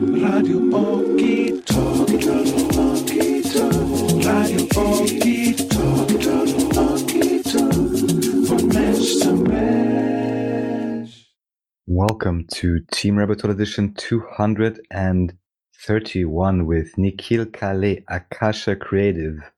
Radio Okie Talk. Radio Okie Talk. Von Mensch zu Mensch. Welcome to Team Rabbitool Edition 231 with Nikhil Kale, Akasha Creative,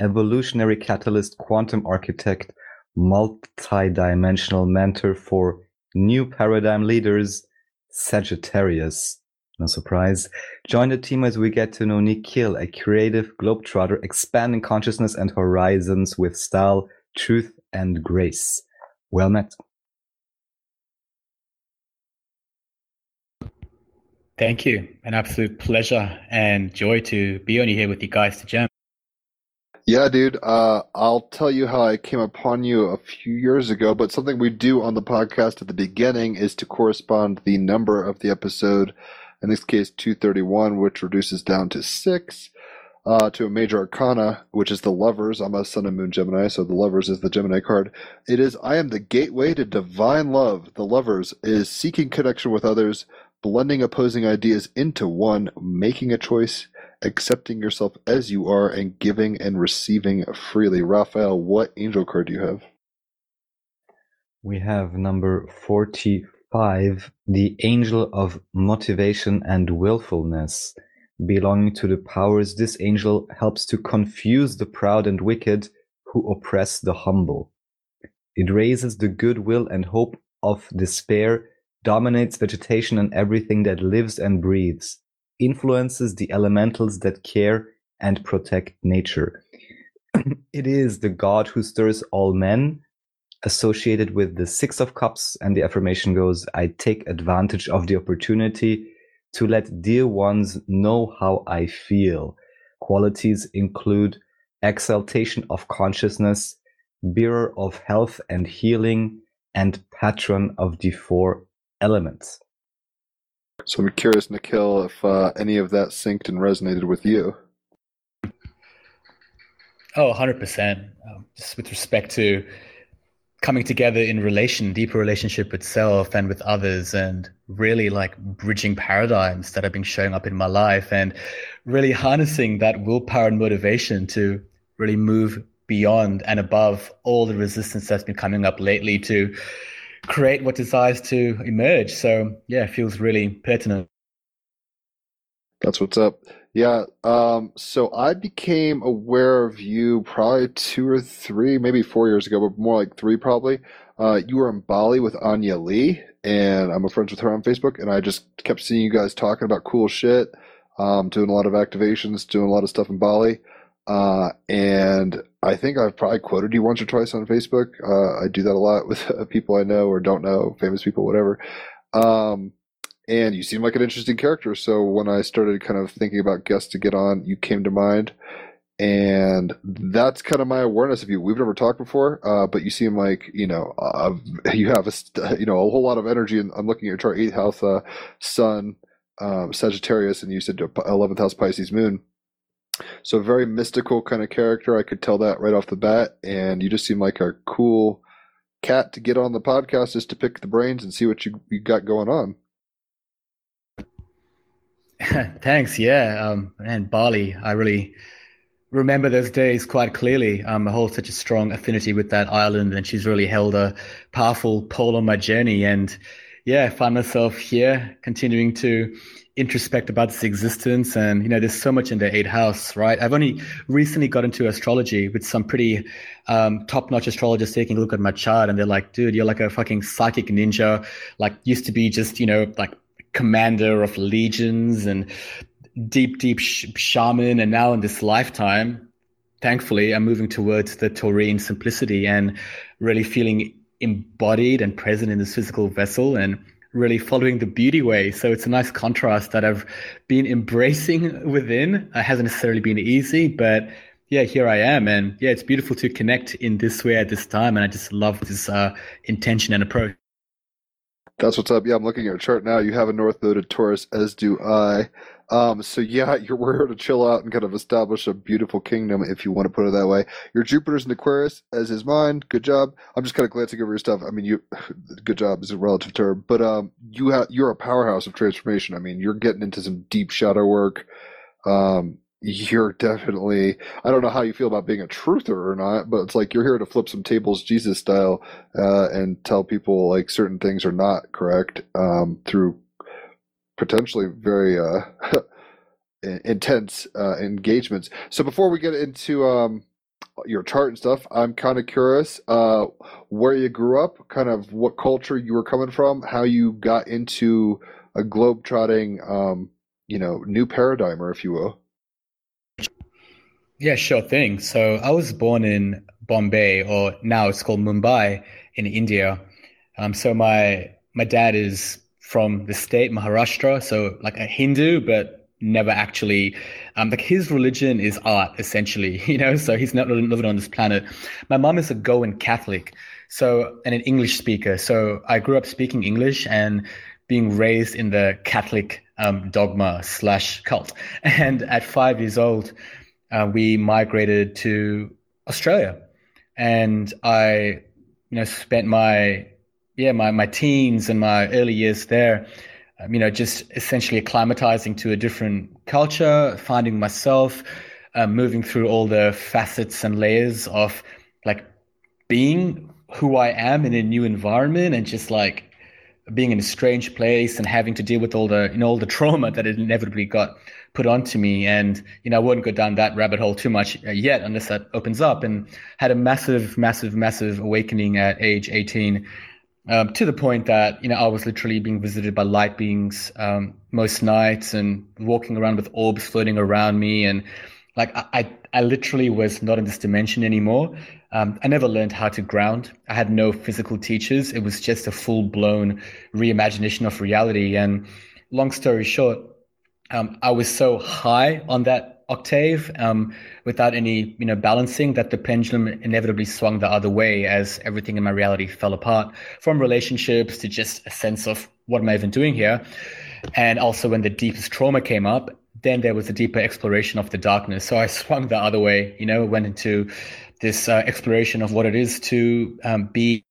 evolutionary catalyst, quantum architect, multi-dimensional mentor for new paradigm leaders, Sagittarius. No surprise. Join the team as we get to know Nikhil, a creative globetrotter expanding consciousness and horizons with style, truth, and grace. Well met. Thank you. An absolute pleasure and joy to be on here with you guys to jam. Yeah, dude. Uh, I'll tell you how I came upon you a few years ago, but something we do on the podcast at the beginning is to correspond the number of the episode, in this case 231, which reduces down to six, uh, to a major arcana, which is the lovers. I'm a sun and moon Gemini, so the lovers is the Gemini card. It is, I am the gateway to divine love. The lovers is seeking connection with others, blending opposing ideas into one, making a choice, accepting yourself as you are, and giving and receiving freely. Raphael, what angel card do you have? We have number 45, the angel of motivation and willfulness. Belonging to the powers, this angel helps to confuse the proud and wicked who oppress the humble. It raises the goodwill and hope of despair, dominates vegetation and everything that lives and breathes, influences the elementals that care and protect nature. it is the God who stirs all men, associated with the Six of Cups, and the affirmation goes, I take advantage of the opportunity to let dear ones know how I feel. Qualities include exaltation of consciousness, bearer of health and healing, and patron of the four elements. So I'm curious, Nikhil, if uh, any of that synced and resonated with you. Oh, 100%. Um, just with respect to coming together in relation, deeper relationship with self and with others, and really like bridging paradigms that have been showing up in my life and really harnessing that willpower and motivation to really move beyond and above all the resistance that's been coming up lately to create what desires to emerge. So, yeah, it feels really pertinent. That's what's up. Yeah. Um, so I became aware of you probably two or three, maybe four years ago, but more like three probably. Uh, you were in Bali with Anya Lee, and I'm a friends with her on Facebook, and I just kept seeing you guys talking about cool shit, um, doing a lot of activations, doing a lot of stuff in Bali. Uh, and I think I've probably quoted you once or twice on Facebook. Uh, I do that a lot with people I know or don't know, famous people, whatever. Um, and you seem like an interesting character. So when I started kind of thinking about guests to get on, you came to mind. And that's kind of my awareness of you. We've never talked before, uh, but you seem like you know uh, you have a you know a whole lot of energy. And I'm looking at your chart, eighth house, uh, Sun, um, Sagittarius, and you said eleventh house, Pisces, Moon. So very mystical kind of character. I could tell that right off the bat. And you just seem like a cool cat to get on the podcast just to pick the brains and see what you, you got going on. Thanks. Yeah. Um, and Bali, I really remember those days quite clearly. Um, I hold such a strong affinity with that island, and she's really held a powerful pull on my journey. And yeah, I find myself here continuing to introspect about this existence and you know there's so much in the eight house right i've only recently got into astrology with some pretty um, top-notch astrologers taking a look at my chart and they're like dude you're like a fucking psychic ninja like used to be just you know like commander of legions and deep deep sh- shaman and now in this lifetime thankfully i'm moving towards the Taurean simplicity and really feeling embodied and present in this physical vessel and really following the beauty way. So it's a nice contrast that I've been embracing within. It hasn't necessarily been easy, but yeah, here I am. And yeah, it's beautiful to connect in this way at this time. And I just love this uh, intention and approach. That's what's up. Yeah, I'm looking at your chart now. You have a North Node Taurus, as do I. Um, so yeah, you're we're here to chill out and kind of establish a beautiful kingdom, if you want to put it that way. Your Jupiter's in Aquarius, as is mine. Good job. I'm just kind of glancing over your stuff. I mean, you, good job is a relative term, but um, you have you're a powerhouse of transformation. I mean, you're getting into some deep shadow work. Um, you're definitely I don't know how you feel about being a truther or not, but it's like you're here to flip some tables Jesus style uh, and tell people like certain things are not correct um, through potentially very uh, intense uh, engagements. So before we get into um, your chart and stuff, I'm kind of curious uh, where you grew up, kind of what culture you were coming from, how you got into a globe trotting, um, you know, new paradigmer, if you will. Yeah, sure thing. So I was born in Bombay, or now it's called Mumbai in India. Um, so my my dad is from the state Maharashtra, so like a Hindu, but never actually um, like his religion is art essentially, you know. So he's not living on this planet. My mom is a Goan Catholic, so and an English speaker. So I grew up speaking English and being raised in the Catholic um, dogma slash cult. And at five years old, uh, we migrated to Australia, and I, you know, spent my yeah my my teens and my early years there, um, you know, just essentially acclimatizing to a different culture, finding myself, uh, moving through all the facets and layers of like being who I am in a new environment, and just like being in a strange place and having to deal with all the you know all the trauma that it inevitably got put onto me. And, you know, I wouldn't go down that rabbit hole too much uh, yet unless that opens up and had a massive, massive, massive awakening at age 18. Um, to the point that you know I was literally being visited by light beings um, most nights and walking around with orbs floating around me and like I, I, I literally was not in this dimension anymore. Um, I never learned how to ground. I had no physical teachers. It was just a full blown reimagination of reality. And long story short, um, I was so high on that octave um, without any you know balancing that the pendulum inevitably swung the other way as everything in my reality fell apart from relationships to just a sense of what am I even doing here? And also when the deepest trauma came up then there was a deeper exploration of the darkness. So I swung the other way you know went into this uh, exploration of what it is to um, be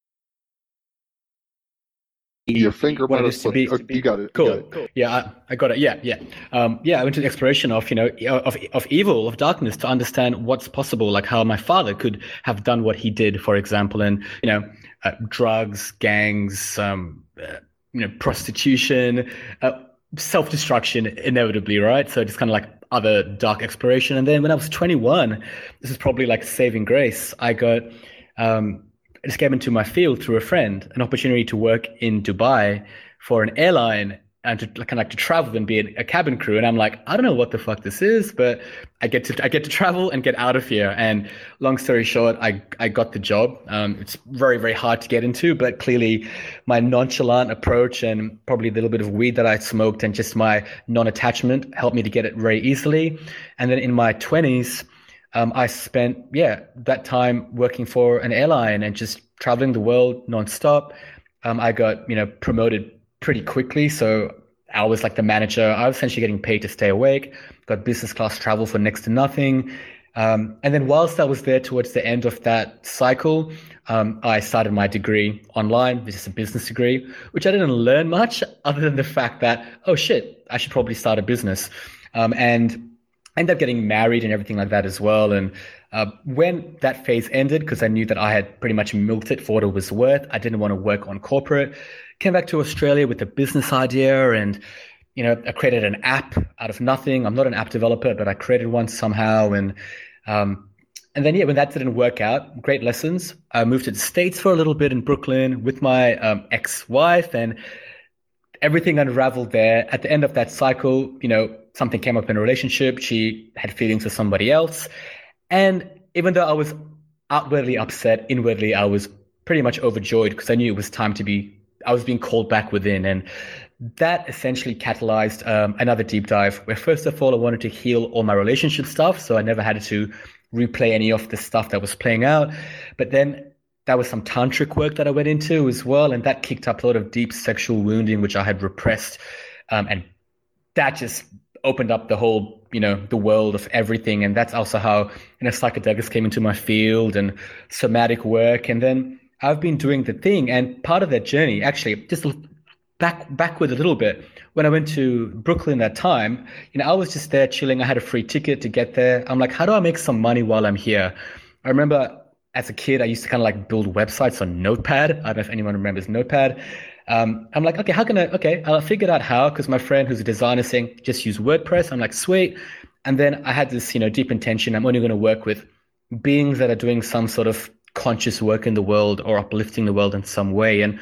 Your finger what it to be, to Oh, be- you got it. Cool. Got it. Yeah, I, I got it. Yeah, yeah. Um, yeah, I went to the exploration of, you know, of, of evil, of darkness to understand what's possible, like how my father could have done what he did, for example, and, you know, uh, drugs, gangs, um, uh, you know, prostitution, uh, self-destruction inevitably, right? So just kind of like other dark exploration. And then when I was 21, this is probably like saving grace. I got, um, I just came into my field through a friend, an opportunity to work in Dubai for an airline and to kind of like to travel and be a, cabin crew. And I'm like, I don't know what the fuck this is, but I get to I get to travel and get out of here. And long story short, I I got the job. Um, it's very very hard to get into, but clearly my nonchalant approach and probably a little bit of weed that I smoked and just my non-attachment helped me to get it very easily. And then in my 20s um, I spent yeah that time working for an airline and just traveling the world nonstop. Um, I got you know promoted pretty quickly, so I was like the manager. I was essentially getting paid to stay awake. Got business class travel for next to nothing. Um, and then whilst I was there towards the end of that cycle, um, I started my degree online. This is a business degree, which I didn't learn much other than the fact that, oh shit, I should probably start a business. Um, and ended up getting married and everything like that as well. And uh, when that phase ended, because I knew that I had pretty much milked it for what it was worth, I didn't want to work on corporate. Came back to Australia with a business idea and you know, I created an app out of nothing. I'm not an app developer, but I created one somehow. And um, and then yeah, when that didn't work out, great lessons. I moved to the states for a little bit in Brooklyn with my um, ex-wife, and everything unraveled there. At the end of that cycle, you know, something came up in a relationship. She had feelings for somebody else, and even though I was outwardly upset, inwardly I was pretty much overjoyed because I knew it was time to be. I was being called back within, and that essentially catalyzed um, another deep dive where first of all i wanted to heal all my relationship stuff so i never had to replay any of the stuff that was playing out but then that was some tantric work that i went into as well and that kicked up a lot of deep sexual wounding which i had repressed um, and that just opened up the whole, you know, the world of everything. And that's also how, you know, psychedelics came into my field and somatic work. And then I've been doing the thing. And part of that journey, actually, just back backward a little bit, when I went to Brooklyn that time, you know, I was just there chilling. I had a free ticket to get there. I'm like, how do I make some money while I'm here? I remember as a kid, I used to kind of like build websites on Notepad. I don't know if anyone remembers Notepad. Um, I'm like, okay, how can I? Okay, I figured out how because my friend who's a designer saying just use WordPress. I'm like, sweet. And then I had this, you know, deep intention. I'm only going to work with beings that are doing some sort of conscious work in the world or uplifting the world in some way. And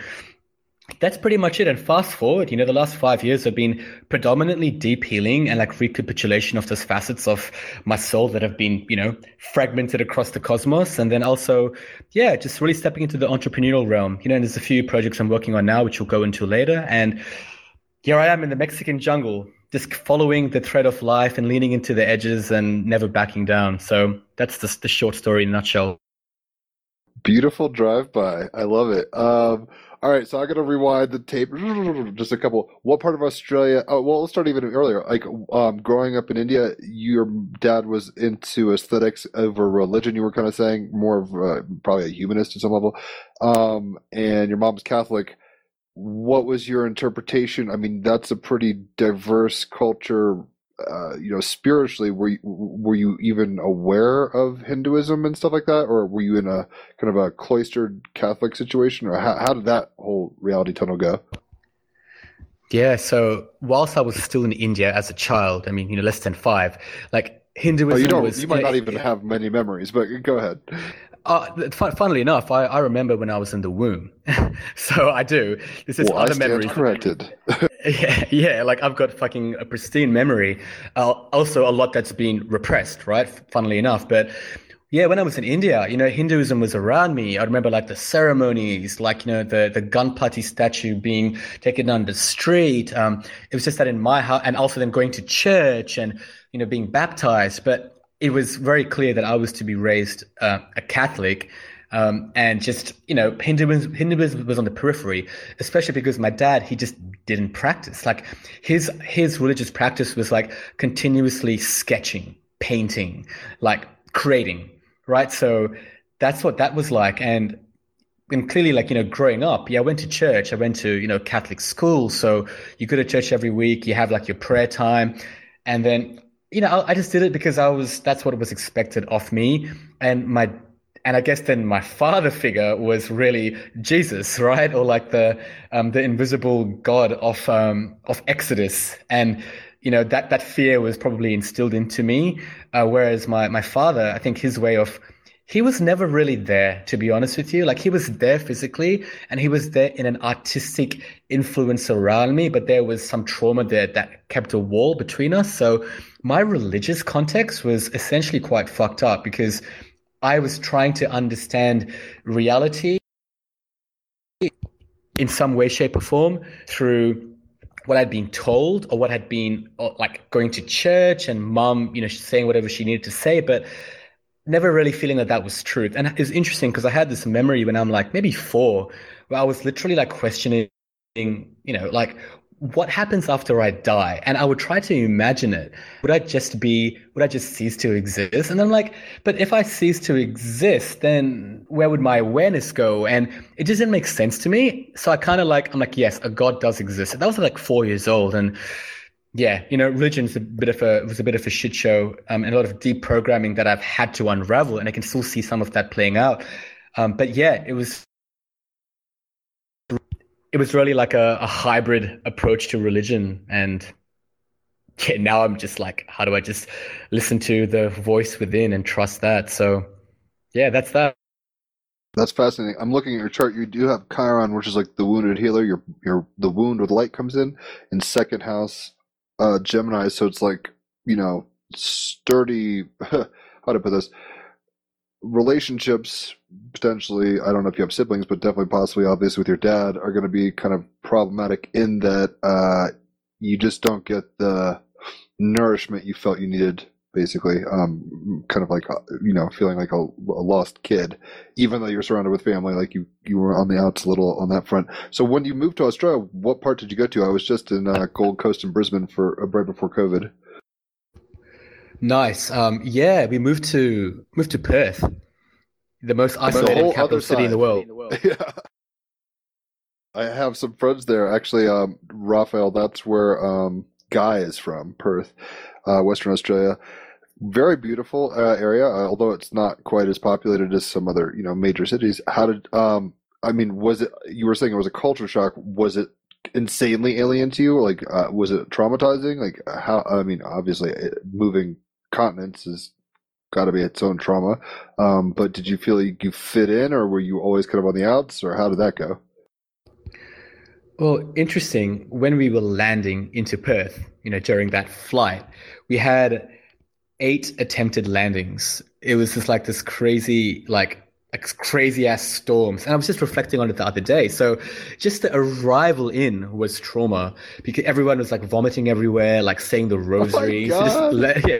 that's pretty much it. And fast forward, you know, the last five years have been predominantly deep healing and like recapitulation of those facets of my soul that have been, you know, fragmented across the cosmos. And then also, yeah, just really stepping into the entrepreneurial realm. You know, and there's a few projects I'm working on now, which we'll go into later. And here I am in the Mexican jungle, just following the thread of life and leaning into the edges and never backing down. So that's the, the short story in a nutshell. Beautiful drive by. I love it. Um, all right, so I got to rewind the tape. Just a couple. What part of Australia? Oh, well, let's start even earlier. Like, um, growing up in India, your dad was into aesthetics over religion. You were kind of saying more of uh, probably a humanist at some level, um, and your mom's Catholic. What was your interpretation? I mean, that's a pretty diverse culture uh, you know, spiritually, were you, were you even aware of Hinduism and stuff like that, or were you in a kind of a cloistered Catholic situation, or how, how did that whole reality tunnel go? Yeah, so whilst I was still in India as a child, I mean, you know, less than five, like Hinduism oh, you don't, was. You might not even have many memories, but go ahead. Uh, funnily enough, I, I remember when I was in the womb, so I do. This is well, other memories. corrected. yeah, yeah, like I've got fucking a pristine memory. Uh, also, a lot that's been repressed, right? Funnily enough, but yeah, when I was in India, you know, Hinduism was around me. I remember like the ceremonies, like, you know, the, the Ganpati statue being taken down the street. Um, it was just that in my house and also then going to church and, you know, being baptized. But it was very clear that I was to be raised uh, a Catholic. Um, and just, you know, Hinduism, Hinduism was on the periphery, especially because my dad, he just didn't practice. Like his, his religious practice was like continuously sketching, painting, like creating, right? So that's what that was like. And, and clearly, like, you know, growing up, yeah, I went to church. I went to, you know, Catholic school. So you go to church every week, you have like your prayer time. And then you know, I just did it because I was that's what was expected of me, and my and I guess then my father figure was really Jesus, right, or like the um, the invisible God of um, of Exodus, and you know that that fear was probably instilled into me, uh, whereas my my father, I think his way of he was never really there, to be honest with you. Like he was there physically and he was there in an artistic influence around me, but there was some trauma there that kept a wall between us. So my religious context was essentially quite fucked up because I was trying to understand reality in some way, shape, or form through what I'd been told or what had been uh, like going to church and mom, you know, saying whatever she needed to say. But never really feeling that that was truth. And it's interesting because I had this memory when I'm like maybe four, where I was literally like questioning, you know, like what happens after I die? And I would try to imagine it. Would I just be, would I just cease to exist? And I'm like, but if I cease to exist, then where would my awareness go? And it didn't make sense to me. So I kind of like, I'm like, yes, a God does exist. And that was like four years old. And yeah, you know, religion's a bit of a was a bit of a shit show, um, and a lot of deep programming that I've had to unravel, and I can still see some of that playing out. Um, but yeah, it was it was really like a, a hybrid approach to religion, and yeah, now I'm just like, how do I just listen to the voice within and trust that? So, yeah, that's that. That's fascinating. I'm looking at your chart. You do have Chiron, which is like the wounded healer. Your your the wound with light comes in in second house uh, Gemini, so it's like you know sturdy. how to put this? Relationships potentially. I don't know if you have siblings, but definitely, possibly, obviously, with your dad, are going to be kind of problematic in that uh, you just don't get the nourishment you felt you needed basically um, kind of like uh, you know feeling like a, a, lost kid even though you're surrounded with family like you you were on the outs a little on that front so when you moved to australia what part did you go to i was just in uh, gold coast in brisbane for uh, right before covid Nice. Um, yeah, we moved to moved to Perth, the most isolated capital city in the world. Yeah. I have some friends there. Actually, um, Raphael, that's where um, Guy is from, Perth, uh, Western Australia. Very beautiful uh, area, uh, although it's not quite as populated as some other, you know, major cities. How did, um, I mean, was it, you were saying it was a culture shock. Was it insanely alien to you? Like, uh, was it traumatizing? Like, how, I mean, obviously, it, moving continents has got to be its own trauma. Um, but did you feel like you fit in, or were you always kind of on the outs, or how did that go? Well, interesting. When we were landing into Perth, you know, during that flight, we had eight attempted landings. It was just like this crazy, like, like crazy ass storms. And I was just reflecting on it the other day. So just the arrival in was trauma because everyone was like vomiting everywhere, like saying the rosary. So just yeah.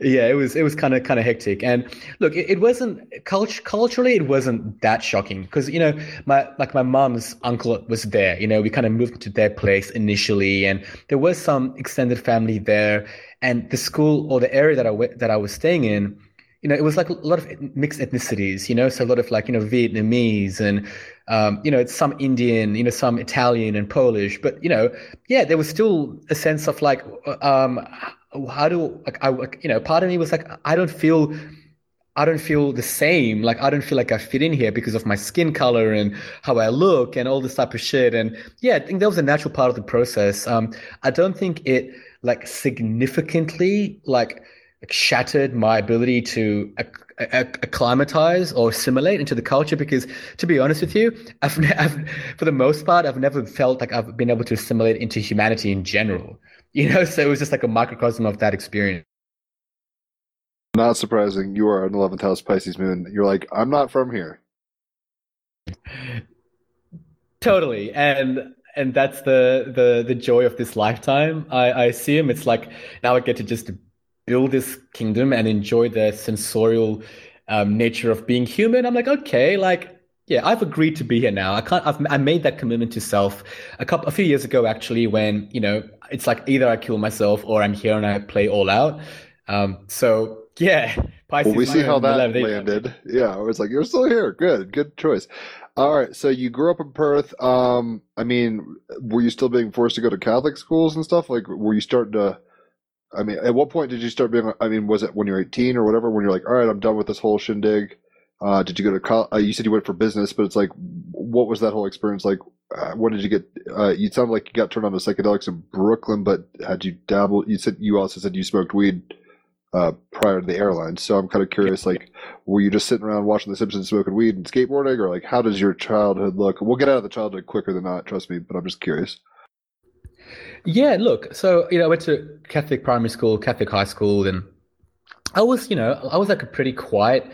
Yeah, it was it was kind of kind of hectic, and look, it, it wasn't cult- culturally it wasn't that shocking because you know my like my mom's uncle was there. You know, we kind of moved to their place initially, and there was some extended family there, and the school or the area that I that I was staying in, you know, it was like a lot of mixed ethnicities. You know, so a lot of like you know Vietnamese and um, you know it's some Indian, you know some Italian and Polish, but you know, yeah, there was still a sense of like um, how do like I you know part of me was like I don't feel I don't feel the same. Like I don't feel like I fit in here because of my skin color and how I look and all this type of shit. And yeah, I think that was a natural part of the process. Um, I don't think it like significantly like shattered my ability to acc- acc- acclimatize or assimilate into the culture because to be honest with you I've, I've for the most part i've never felt like i've been able to assimilate into humanity in general you know so it was just like a microcosm of that experience Not surprising. You are an 11th house Pisces moon. You're like, I'm not from here. Totally, and and that's the the the joy of this lifetime. I I assume it's like now I get to just build this kingdom and enjoy the sensorial um, nature of being human. I'm like, okay, like yeah, I've agreed to be here now. I can't. I've I made that commitment to self a couple a few years ago actually. When you know it's like either I kill myself or I'm here and I play all out. Um, so yeah, Pisces. Well, we see how that 11, landed. Yeah, I was like, you're still here. Good, good choice. All right, so you grew up in Perth. Um, I mean, were you still being forced to go to Catholic schools and stuff? Like, were you starting to? I mean, at what point did you start being? I mean, was it when you were 18 or whatever? When you're like, all right, I'm done with this whole shindig. Uh, did you go to college? Uh, you said you went for business, but it's like, what was that whole experience like? Uh, when did you get? Uh, you sound like you got turned on to psychedelics in Brooklyn, but had you dabbled? You said you also said you smoked weed uh, prior to the airline. So I'm kind of curious, like, were you just sitting around watching The Simpsons, smoking weed and skateboarding, or like, how does your childhood look? We'll get out of the childhood quicker than not, trust me. But I'm just curious. Yeah, look, so you know, I went to Catholic primary school, Catholic high school, and I was, you know, I was like a pretty quiet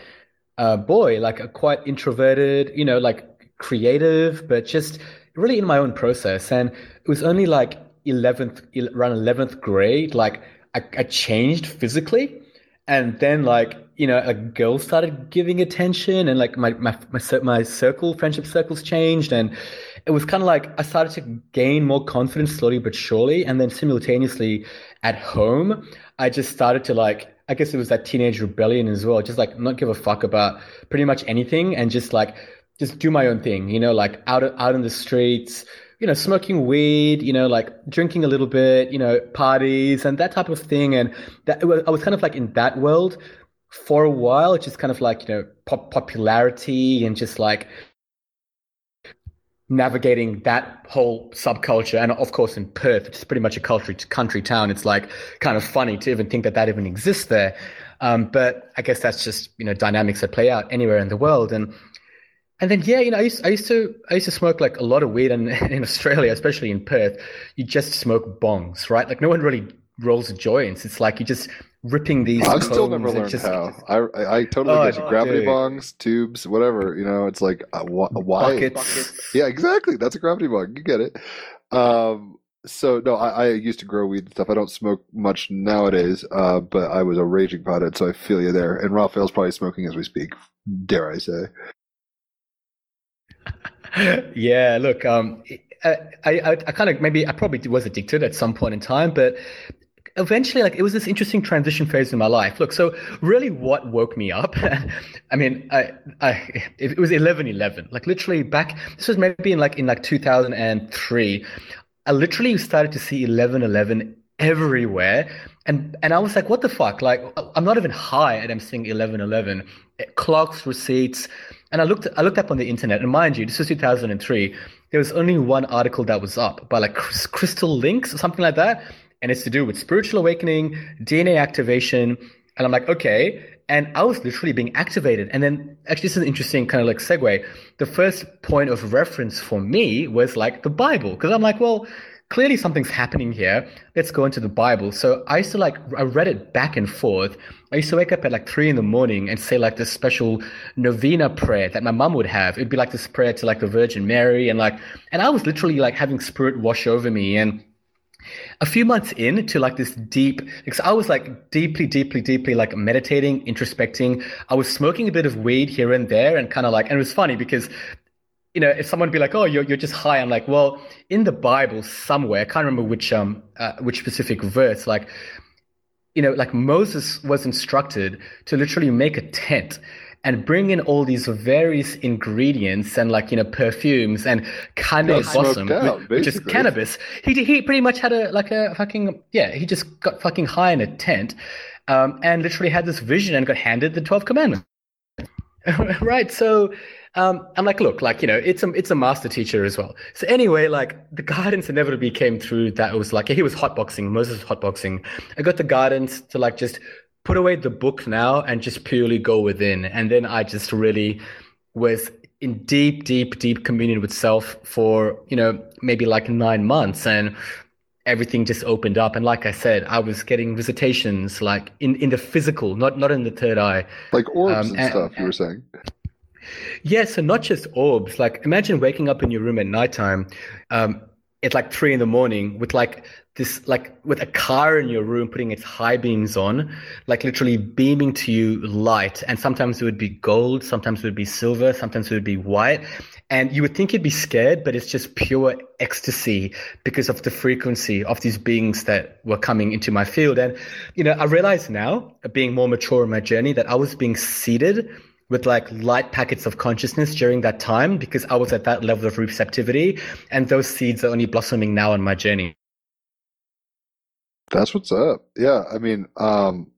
uh, boy, like a quite introverted, you know, like creative, but just really in my own process. And it was only like eleventh, around eleventh grade, like I, I changed physically, and then like you know, a girl started giving attention, and like my my my, my circle, friendship circles changed, and it was kind of like I started to gain more confidence slowly but surely, and then simultaneously at home, I just started to like. I guess it was that teenage rebellion as well, just like not give a fuck about pretty much anything, and just like just do my own thing, you know, like out out in the streets, you know, smoking weed, you know, like drinking a little bit, you know, parties and that type of thing, and that I was kind of like in that world for a while, just kind of like you know pop popularity and just like navigating that whole subculture and of course in perth it's pretty much a country country town it's like kind of funny to even think that that even exists there. Um, but i guess that's just you know dynamics that play out anywhere in the world. And and then yeah you know i used, I used to i used to smoke like a lot of weed and in australia especially in perth. You just smoke bongs right? Like no one really rolls joints it's like you just ripping these I've still never learned just- how. I, I, totally Oh, get you. Gravity dude. bongs, tubes, whatever. You know, it's like, uh, wh- why? buckets. Yeah, exactly. That's a gravity bong. You get it. Um, so no, I, I used to grow weed and stuff. I don't smoke much nowadays, uh, but I was a raging pothead, so I feel you there. And Raphael's probably smoking as we speak, dare I say. yeah, look, um, I, I, I kind of maybe I probably was addicted at some point in time, but eventually like it was this interesting transition phase in my life. Look so really what woke me up i mean i i it was 11 11 like literally back this was maybe in like in like 2003 i literally started to see 11 11 everywhere. And and i was like what the fuck? Like i'm not even high and i'm seeing 11 11 eh, clocks receipts. And i looked i looked up on the internet. And mind you this was 2003 there was only one article that was up by like Crystalinks or something like that and it's to do with spiritual awakening, DNA activation. And I'm like, okay. And I was literally being activated. And then actually, this is an interesting kind of like segue. The first point of reference for me was like the Bible. Cause I'm like, well, clearly something's happening here. Let's go into the Bible. So I used to like, I read it back and forth. I used to wake up at like three in the morning and say like this special novena prayer that my mom would have. It'd be like this prayer to like the Virgin Mary and like, and I was literally like having spirit wash over me. And a few months into like this deep because i was like deeply deeply deeply like meditating introspecting. I was smoking a bit of weed here and there and kind of like and it was funny because you know if someone would be like oh you're, you're just high i'm like well in the bible somewhere i can't remember which um uh, which specific verse like you know like moses was instructed to literally make a tent and bring in all these various ingredients and like you know perfumes and cannabis blossom, out, which, which is cannabis. He he pretty much had a like a fucking yeah. He just got fucking high in a tent, um, and literally had this vision and got handed the twelve commandments. right, so. Um, I'm like, look, like you know, it's a it's a master teacher as well. So anyway, like the guidance inevitably came through. That it was like he was hotboxing, Moses was hotboxing. I got the guidance to like just put away the book now and just purely go within. And then I just really was in deep, deep, deep communion with self for, you know, maybe like nine months. And everything just opened up. And like I said, I was getting visitations like in, in the physical, not not in the third eye. Like orbs um, and, and stuff, you were saying. Yeah, so not just orbs. Like imagine waking up in your room at nighttime. Um, at like three in the morning with like this like with a car in your room putting its high beams on like literally beaming to you light. And sometimes it would be gold sometimes it would be silver sometimes it would be white. And you would think you'd be scared but it's just pure ecstasy because of the frequency of these beings that were coming into my field. And you know i realize now being more mature in my journey that i was being seeded with like light packets of consciousness during that time because I was at that level of receptivity. And those seeds are only blossoming now on my journey. That's what's up. Yeah, I mean, um,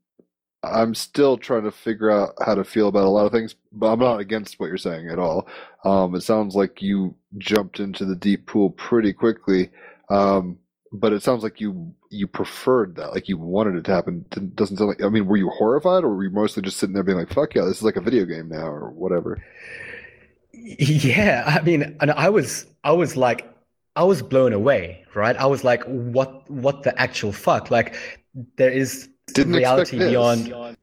I'm still trying to figure out how to feel about a lot of things, but I'm not against what you're saying at all. Um, it sounds like you jumped into the deep pool pretty quickly, um, but it sounds like you you preferred that, like you wanted it to happen. Doesn't sound like. I mean, were you horrified, or were you mostly just sitting there being like, "Fuck yeah, this is like a video game now," or whatever? Yeah, I mean, and I was I was like I was blown away, right? I was like, what what the actual fuck? Like there is Didn't reality beyond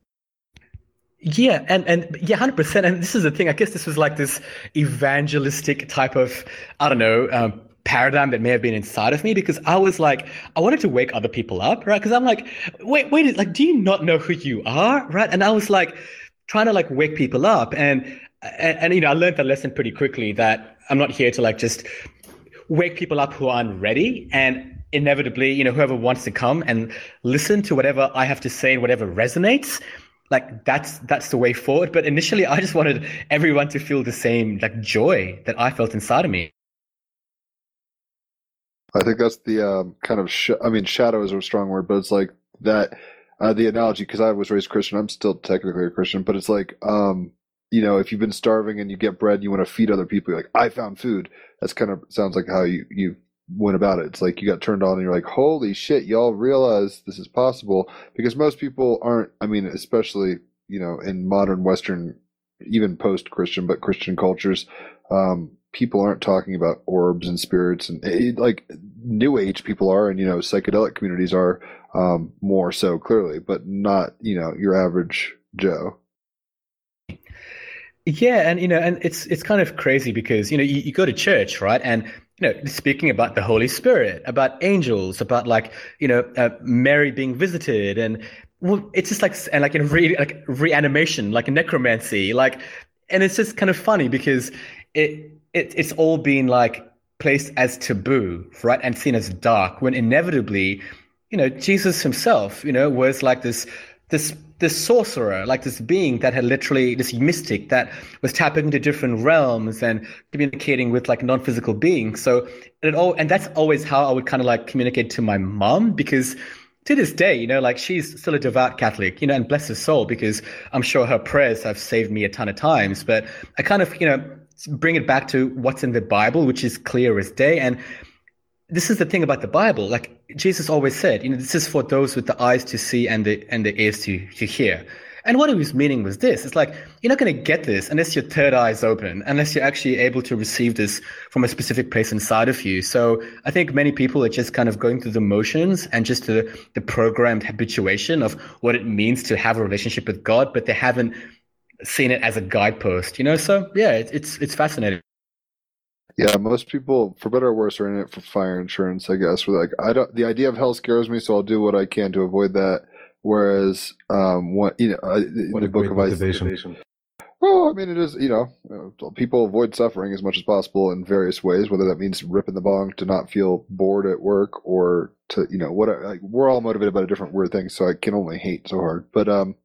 yeah, and and yeah, hundred percent. And this is the thing. I guess this was like this evangelistic type of I don't know um, paradigm that may have been inside of me because I was like I wanted to wake other people up, right? Because I'm like, wait, wait, like, do you not know who you are, right? And I was like trying to like wake people up, and and, and you know, I learned the lesson pretty quickly that I'm not here to like just wake people up who aren't ready and inevitably you know whoever wants to come and listen to whatever i have to say and whatever resonates like that's that's the way forward. But initially i just wanted everyone to feel the same like joy that i felt inside of me. I think that's the um, kind of sh- i mean shadow is a strong word but it's like that uh, the analogy because i was raised christian i'm still technically a christian but it's like um, you know, if you've been starving and you get bread and you want to feed other people, you're like, I found food. That's kind of sounds like how you, you went about it. It's like you got turned on and you're like, holy shit, y'all realize this is possible because most people aren't, I mean, especially, you know, in modern Western, even post Christian, but Christian cultures, um, people aren't talking about orbs and spirits and it, like new age people are and, you know, psychedelic communities are, um, more so clearly, but not, you know, your average Joe. Yeah, and you know, and it's it's kind of crazy because you know you, you go to church, right? And you know, speaking about the Holy Spirit, about angels, about like you know uh, Mary being visited, and well, it's just like and like in re, like reanimation, like necromancy, like, and it's just kind of funny because it, it it's all been like placed as taboo, right, and seen as dark when inevitably you know, Jesus himself, you know, was like this this this sorcerer, like this being that had literally this mystic that was tapping into different realms and communicating with like non-physical beings. So it all and that's always how I would kind of like communicate to my mom because to this day, you know, like she's still a devout Catholic, you know, and bless her soul because I'm sure her prayers have saved me a ton of times. But I kind of, you know, bring it back to what's in the Bible, which is clear as day. And this is the thing about the Bible. Like Jesus always said, you know, this is for those with the eyes to see and the and the ears to to hear. And what he was meaning was this: it's like you're not going to get this unless your third eye is open, unless you're actually able to receive this from a specific place inside of you. So I think many people are just kind of going through the motions and just the the programmed habituation of what it means to have a relationship with God, but they haven't seen it as a guidepost. You know, so yeah, it, it's it's fascinating. Yeah, most people, for better or worse, are in it for fire insurance. I guess. We're like, I don't. The idea of hell scares me, so I'll do what I can to avoid that. Whereas, um, what you know, uh, What the book of motivation. Well, I mean, it is. You know, uh, people avoid suffering as much as possible in various ways. Whether that means ripping the bong to not feel bored at work, or to you know, what like, we're all motivated by a different weird things. So I can only hate so hard. But um,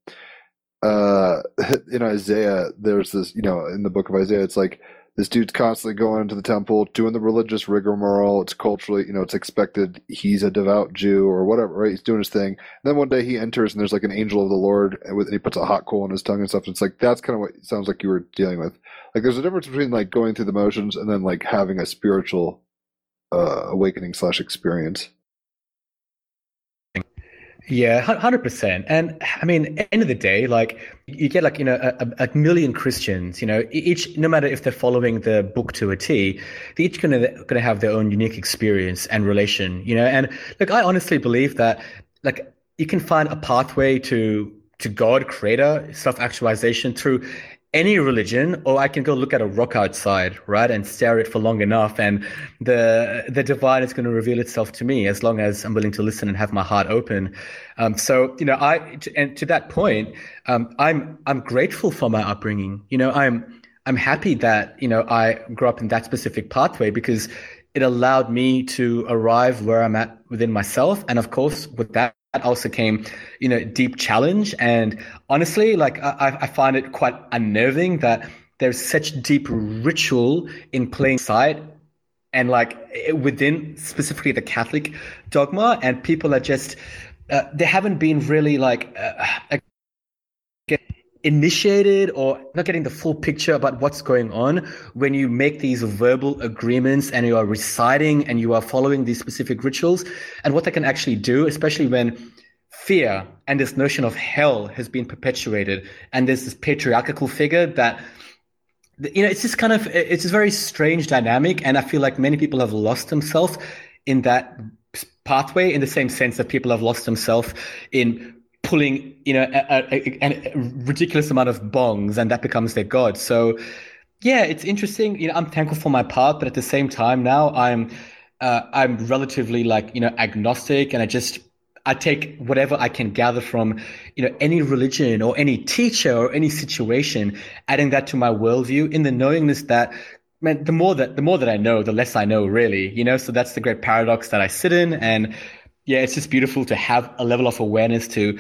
uh, in Isaiah, there's this. You know, in the book of Isaiah, it's like this dude's constantly going into the temple, doing the religious rigmarole. It's culturally, you know, it's expected. He's a devout Jew or whatever, right? He's doing his thing. And then one day he enters and there's like an angel of the Lord and with- and he puts a hot coal on his tongue and stuff. It's like, that's kind of what sounds like you were dealing with. Like there's a difference between like going through the motions and then like having a spiritual uh, awakening slash experience. Yeah, hundred percent. And I mean, end of the day, like you get like you know a, a million Christians. You know, each no matter if they're following the book to a T, they each gonna gonna have their own unique experience and relation. You know, and look, I honestly believe that like you can find a pathway to to God, Creator, self actualization through any religion, or I can go look at a rock outside, right, and stare at it for long enough, and the the divine is going to reveal itself to me as long as I'm willing to listen and have my heart open. Um, so you know, I and to that point, um, I'm I'm grateful for my upbringing. You know, I'm I'm happy that you know I grew up in that specific pathway because it allowed me to arrive where I'm at within myself, and of course, with that also came, you know, deep challenge. And honestly, like I, I find it quite unnerving that there's such deep ritual in plain sight and like within specifically the Catholic dogma, and people are just uh, they haven't been really like uh, initiated or not getting the full picture about what's going on when you make these verbal agreements and you are reciting and you are following these specific rituals and what they can actually do, especially when fear and this notion of hell has been perpetuated and there's this patriarchal figure that you know it's just kind of it's a very strange dynamic and i feel like many people have lost themselves in that pathway in the same sense that people have lost themselves in pulling you know a, a, a, ridiculous amount of bongs and that becomes their god so yeah it's interesting you know i'm thankful for my path but at the same time now i'm uh, i'm relatively like you know agnostic and i just I take whatever I can gather from, you know, any religion or any teacher or any situation, adding that to my worldview in the knowingness that, man, the more that the more that I know, the less I know, really. You know, so that's the great paradox that I sit in, and yeah, it's just beautiful to have a level of awareness to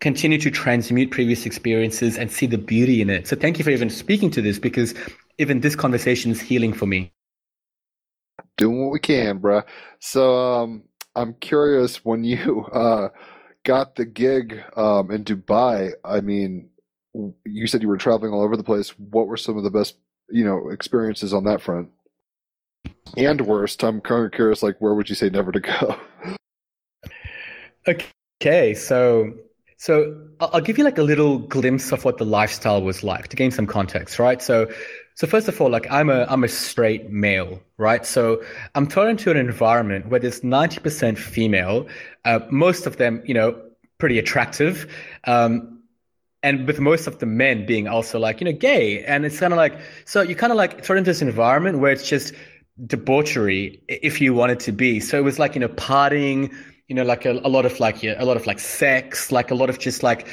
continue to transmute previous experiences and see the beauty in it. So thank you for even speaking to this because even this conversation is healing for me. Doing what we can, bruh. So, um, I'm curious when you uh, got the gig um, in Dubai. I mean, you said you were traveling all over the place. What were some of the best, you know, experiences on that front? And worst, I'm kind of curious. Like, where would you say never to go? Okay, so so I'll give you like a little glimpse of what the lifestyle was like to gain some context, right? So so first of all, like I'm a I'm a straight male, right? So I'm thrown into an environment where there's 90% female, uh, most of them, you know, pretty attractive, um, and with most of the men being also like you know gay, and it's kind of like so you kind of like thrown into this environment where it's just debauchery if you want it to be. So it was like you know partying, you know, like a, a lot of like yeah, a lot of like sex, like a lot of just like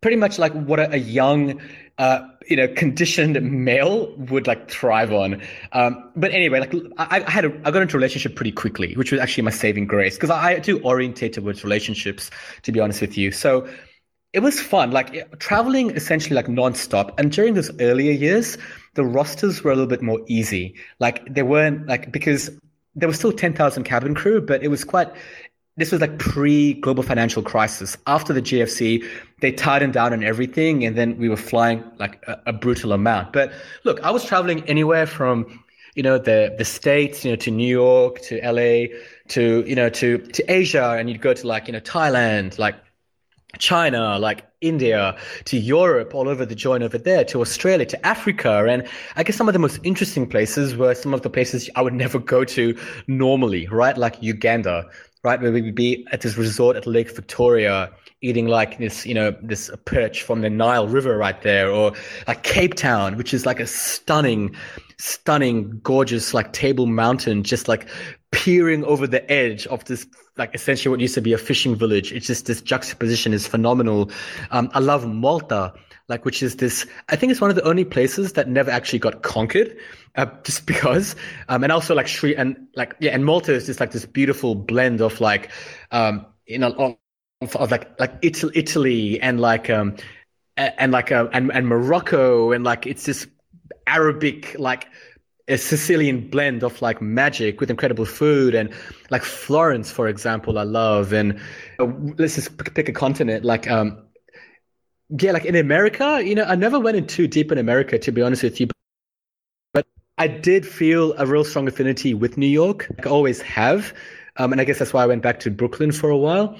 pretty much like what a, a young, uh, you know, conditioned male would like thrive on. Um, but anyway, like I, I had, a, I got into a relationship pretty quickly, which was actually my saving grace because I, I do orientate towards relationships, to be honest with you. So it was fun, like traveling essentially like nonstop. And during those earlier years, the rosters were a little bit more easy. Like they weren't like because there was still 10,000 cabin crew, but it was quite, this was like pre global financial crisis. After the GFC, they tightened down on everything and then we were flying like a, a brutal amount. But look, I was traveling anywhere from, you know, the, the States, you know, to New York, to LA, to, you know, to, to Asia and you'd go to like, you know, Thailand, like China, like India, to Europe, all over the joint over there, to Australia, to Africa. And I guess some of the most interesting places were some of the places I would never go to normally, right? Like Uganda, right? Where we'd be at this resort at Lake Victoria, eating like this, you know, this perch from the Nile River right there, or like Cape Town, which is like a stunning, stunning, gorgeous, like table mountain, just like peering over the edge of this like essentially what used to be a fishing village. It's just this juxtaposition is phenomenal. Um, I love Malta, like which is this. I think it's one of the only places that never actually got conquered, uh, just because. Um, and also like Sri and like yeah, and Malta is just like this beautiful blend of like, um, you know, of, of like like Italy, Italy and like um, and like uh, and and Morocco and like it's this Arabic like a Sicilian blend of like magic with incredible food and like Florence, for example, I love. And uh, let's just pick a continent like, um, yeah, like in America, you know, I never went in too deep in America, to be honest with you. I did feel a real strong affinity with New York. Like I always have. Um, and I guess that's why I went back to Brooklyn for a while.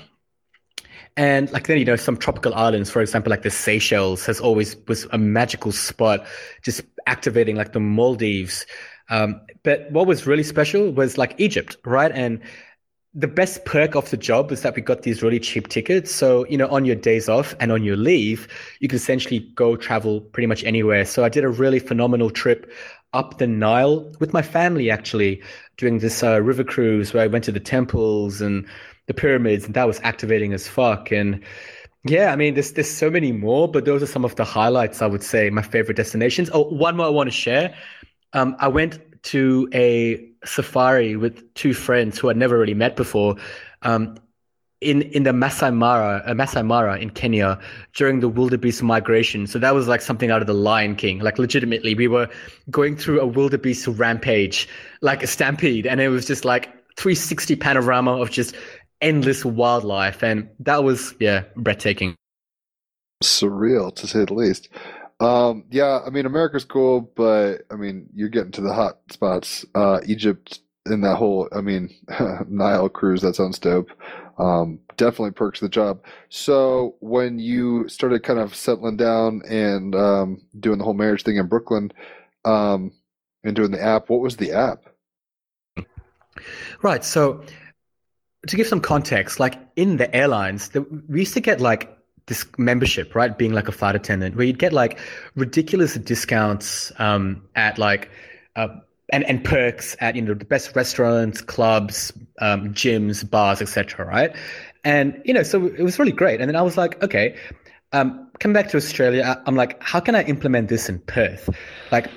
And like then, you know, some tropical islands, for example, like the Seychelles has always was a magical spot, just activating like the Maldives. Um, but what was really special was like Egypt, right? And the best perk of the job is that we got these really cheap tickets. So, you know, on your days off and on your leave, you can essentially go travel pretty much anywhere. So I did a really phenomenal trip up the Nile with my family, actually, doing this uh, river cruise where I went to the temples and the pyramids, and that was activating as fuck. And yeah, I mean, there's there's so many more, but those are some of the highlights. I would say my favorite destinations. Oh, one more I want to share. Um, I went to a safari with two friends who I'd never really met before. Um, in in the Masai Mara, uh, Masai Mara in Kenya during the wildebeest migration. So that was like something out of the Lion King. Like legitimately, we were going through a wildebeest rampage, like a stampede, and it was just like 360 panorama of just endless wildlife, and that was yeah breathtaking. Surreal to say the least. Um, yeah, I mean America's cool, but I mean you're getting to the hot spots. Uh, Egypt and that whole, I mean Nile cruise. That sounds dope. Um, definitely perks the job. So when you started kind of settling down and um, doing the whole marriage thing in Brooklyn, um, and doing the app, what was the app? Right. So to give some context, like in the airlines, the, we used to get like this membership, right? Being like a flight attendant, where you'd get like ridiculous discounts um, at like uh, and and perks at you know the best restaurants, clubs, um, gyms, bars, etc. Right? And you know, so it was really great. And then I was like, okay, um, come back to Australia. I'm like, how can I implement this in Perth? Like,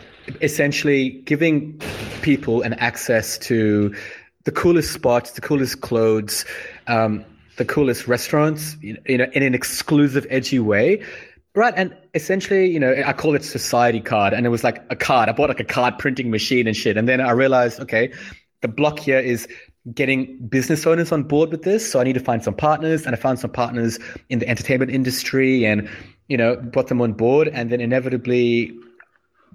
essentially giving people an access to the coolest spots, the coolest clothes, um, the coolest restaurants, you know, in an exclusive, edgy way. Right. And essentially, you know, I call it society card. And it was like a card. I bought like a card printing machine and shit. And then I realized, okay, the block here is getting business owners on board with this. So I need to find some partners. And I found some partners in the entertainment industry and, you know, brought them on board. And then inevitably,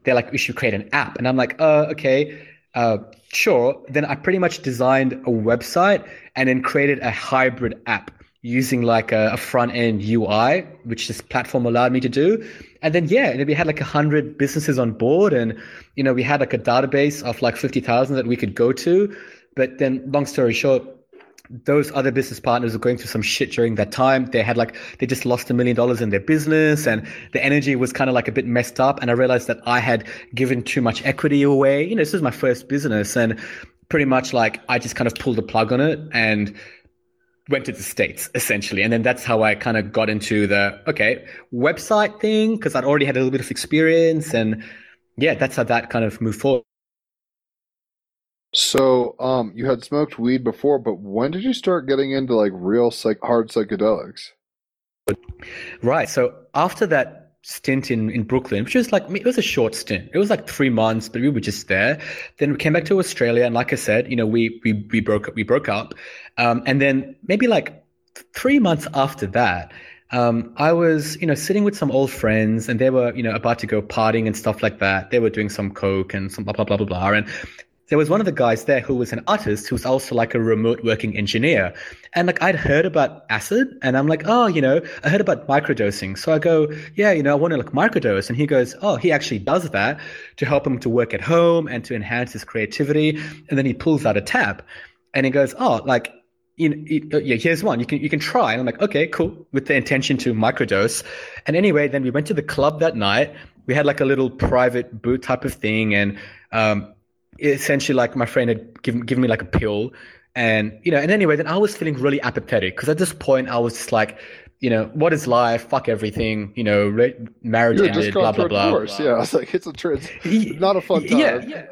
they're like, we should create an app. And I'm like, oh, okay uh, sure, then I pretty much designed a website and then created a hybrid app using like a, a front end UI, which this platform allowed me to do. And then, yeah, and we had like a hundred businesses on board and, you know, we had like a database of like 50,000 that we could go to. But then long story short, those other business partners were going through some shit during that time. They had like, they just lost a million dollars in their business and the energy was kind of like a bit messed up. And I realized that I had given too much equity away. You know, this is my first business and pretty much like I just kind of pulled the plug on it and went to the states essentially, and then that's how I kind of got into the okay website thing because I'd already had a little bit of experience, and yeah, that's how that kind of moved forward. So, um, you had smoked weed before, but when did you start getting into like real psych hard psychedelics? Right. So after that stint in, in Brooklyn, which was like, it was a short stint. It was like three months, but we were just there. Then we came back to Australia. And like I said, you know, we, we, we broke up, we broke up. Um, and then maybe like three months after that, um, I was, you know, sitting with some old friends and they were, you know, about to go partying and stuff like that. They were doing some coke and some blah, blah, blah, blah, blah. And there was one of the guys there who was an artist who was also like a remote working engineer. And like I'd heard about acid and I'm like, oh, you know, I heard about microdosing. So I go, yeah, you know, I want to like microdose. And he goes, oh, he actually does that to help him to work at home and to enhance his creativity. And then he pulls out a tab and he goes, oh, like, you know, yeah, here's one. You can you can try. And I'm like, okay, cool, with the intention to microdose. And anyway, then we went to the club that night. We had like a little private booth type of thing, and um, essentially like my friend had given given me like a pill, and you know, and anyway, then I was feeling really apathetic because at this point I was just like, you know, what is life? Fuck everything. You know, re- marriage You had just ended. gone Blah blah blah. course. Yeah, I was like, it's a tr- not a fun time. Yeah, yeah,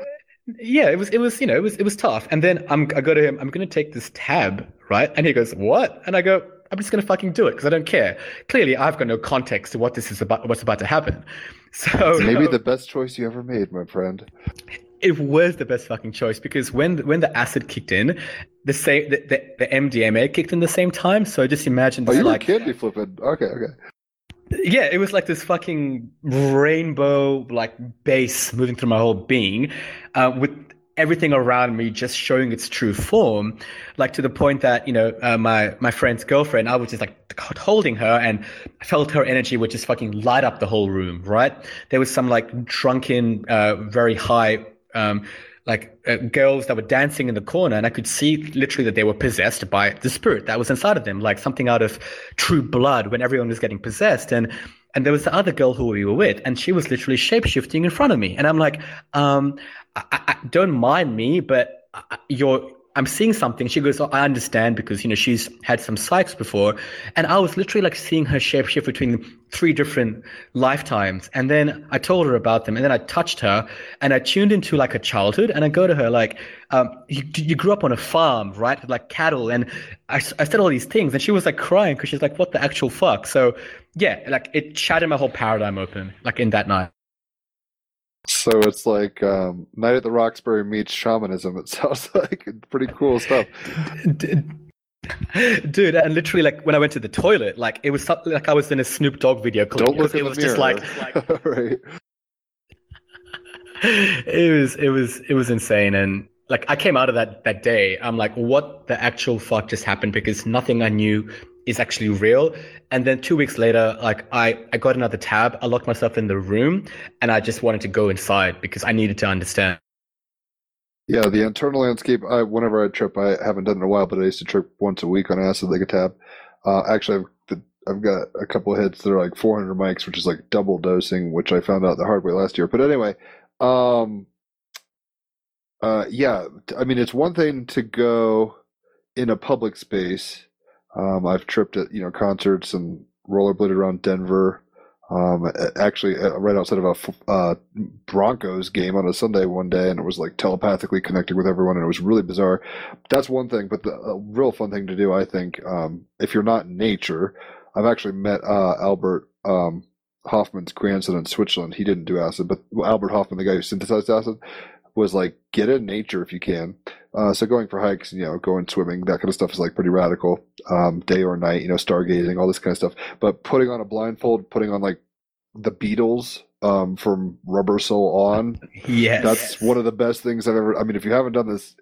yeah. It was, it was, you know, it was, it was tough. And then I'm, I go to him. I'm going to take this tab, right? And he goes, "What?" And I go, "I'm just going to fucking do it because I don't care." Clearly, I've got no context to what this is about, what's about to happen. So Maybe the best choice you ever made, my friend. It was the best fucking choice because when when the acid kicked in, the same the, the, the MDMA kicked in the same time. So just imagine Oh, you were like candy flipping. Okay, okay. yeah, it was like this fucking rainbow like bass moving through my whole being, uh, with everything around me just showing its true form, like to the point that you know uh, my my friend's girlfriend, I was just like holding her and I felt her energy would just fucking light up the whole room. Right, there was some like drunken, uh, very high. Um, like uh, girls that were dancing in the corner, and I could see literally that they were possessed by the spirit that was inside of them, like something out of True Blood when everyone was getting possessed. And and there was the other girl who we were with, and she was literally shape shifting in front of me, and I'm like, um, I, I, don't mind me, but I- you're. I'm seeing something. She goes, oh, I understand because you know she's had some psychs before, and I was literally like seeing her shape shift between three different lifetimes. And then I told her about them, and then I touched her, and I tuned into like a childhood, and I go to her like, um, you, you grew up on a farm, right, with like cattle, and I, I said all these things, and she was like crying because she's like, what the actual fuck? So yeah, like it shattered my whole paradigm open, like in that night. So it's like um, Night at the Roxbury meets shamanism. It sounds like pretty cool stuff. Dude, and literally, like when I went to the toilet, like it was something like I was in a Snoop Dogg video. clip, Don't look because in it was just like, right. it was, it was, it was insane. And like I came out of that that day, I'm like, what the actual fuck just happened? Because nothing I knew is actually real. And then two weeks later, like I, I got another tab. I locked myself in the room, and I just wanted to go inside because I needed to understand. Yeah, the internal landscape. I, whenever I trip, I haven't done it in a while, but I used to trip once a week on acid like a tab. Uh, actually, I've the, I've got a couple hits that are like 400 mics, which is like double dosing, which I found out the hard way last year. But anyway, um, uh, yeah, I mean, it's one thing to go in a public space. Um, I've tripped at you know concerts and rollerbladed around Denver. Um, actually, uh, right outside of a uh, Broncos game on a Sunday one day, and it was like telepathically connecting with everyone, and it was really bizarre. That's one thing, but the a real fun thing to do, I think, um, if you're not in nature, I've actually met uh, Albert um, Hofmann's grandson in Switzerland. He didn't do acid, but Albert Hofmann, the guy who synthesized acid, was like, get in nature if you can. Uh, so going for hikes, you know, going swimming, that kind of stuff is like pretty radical. Um, day or night, you know, stargazing, all this kind of stuff. But putting on a blindfold, putting on like the Beatles um, from Rubber Soul on, Yes, that's one of the best things I've ever. I mean, if you haven't done this,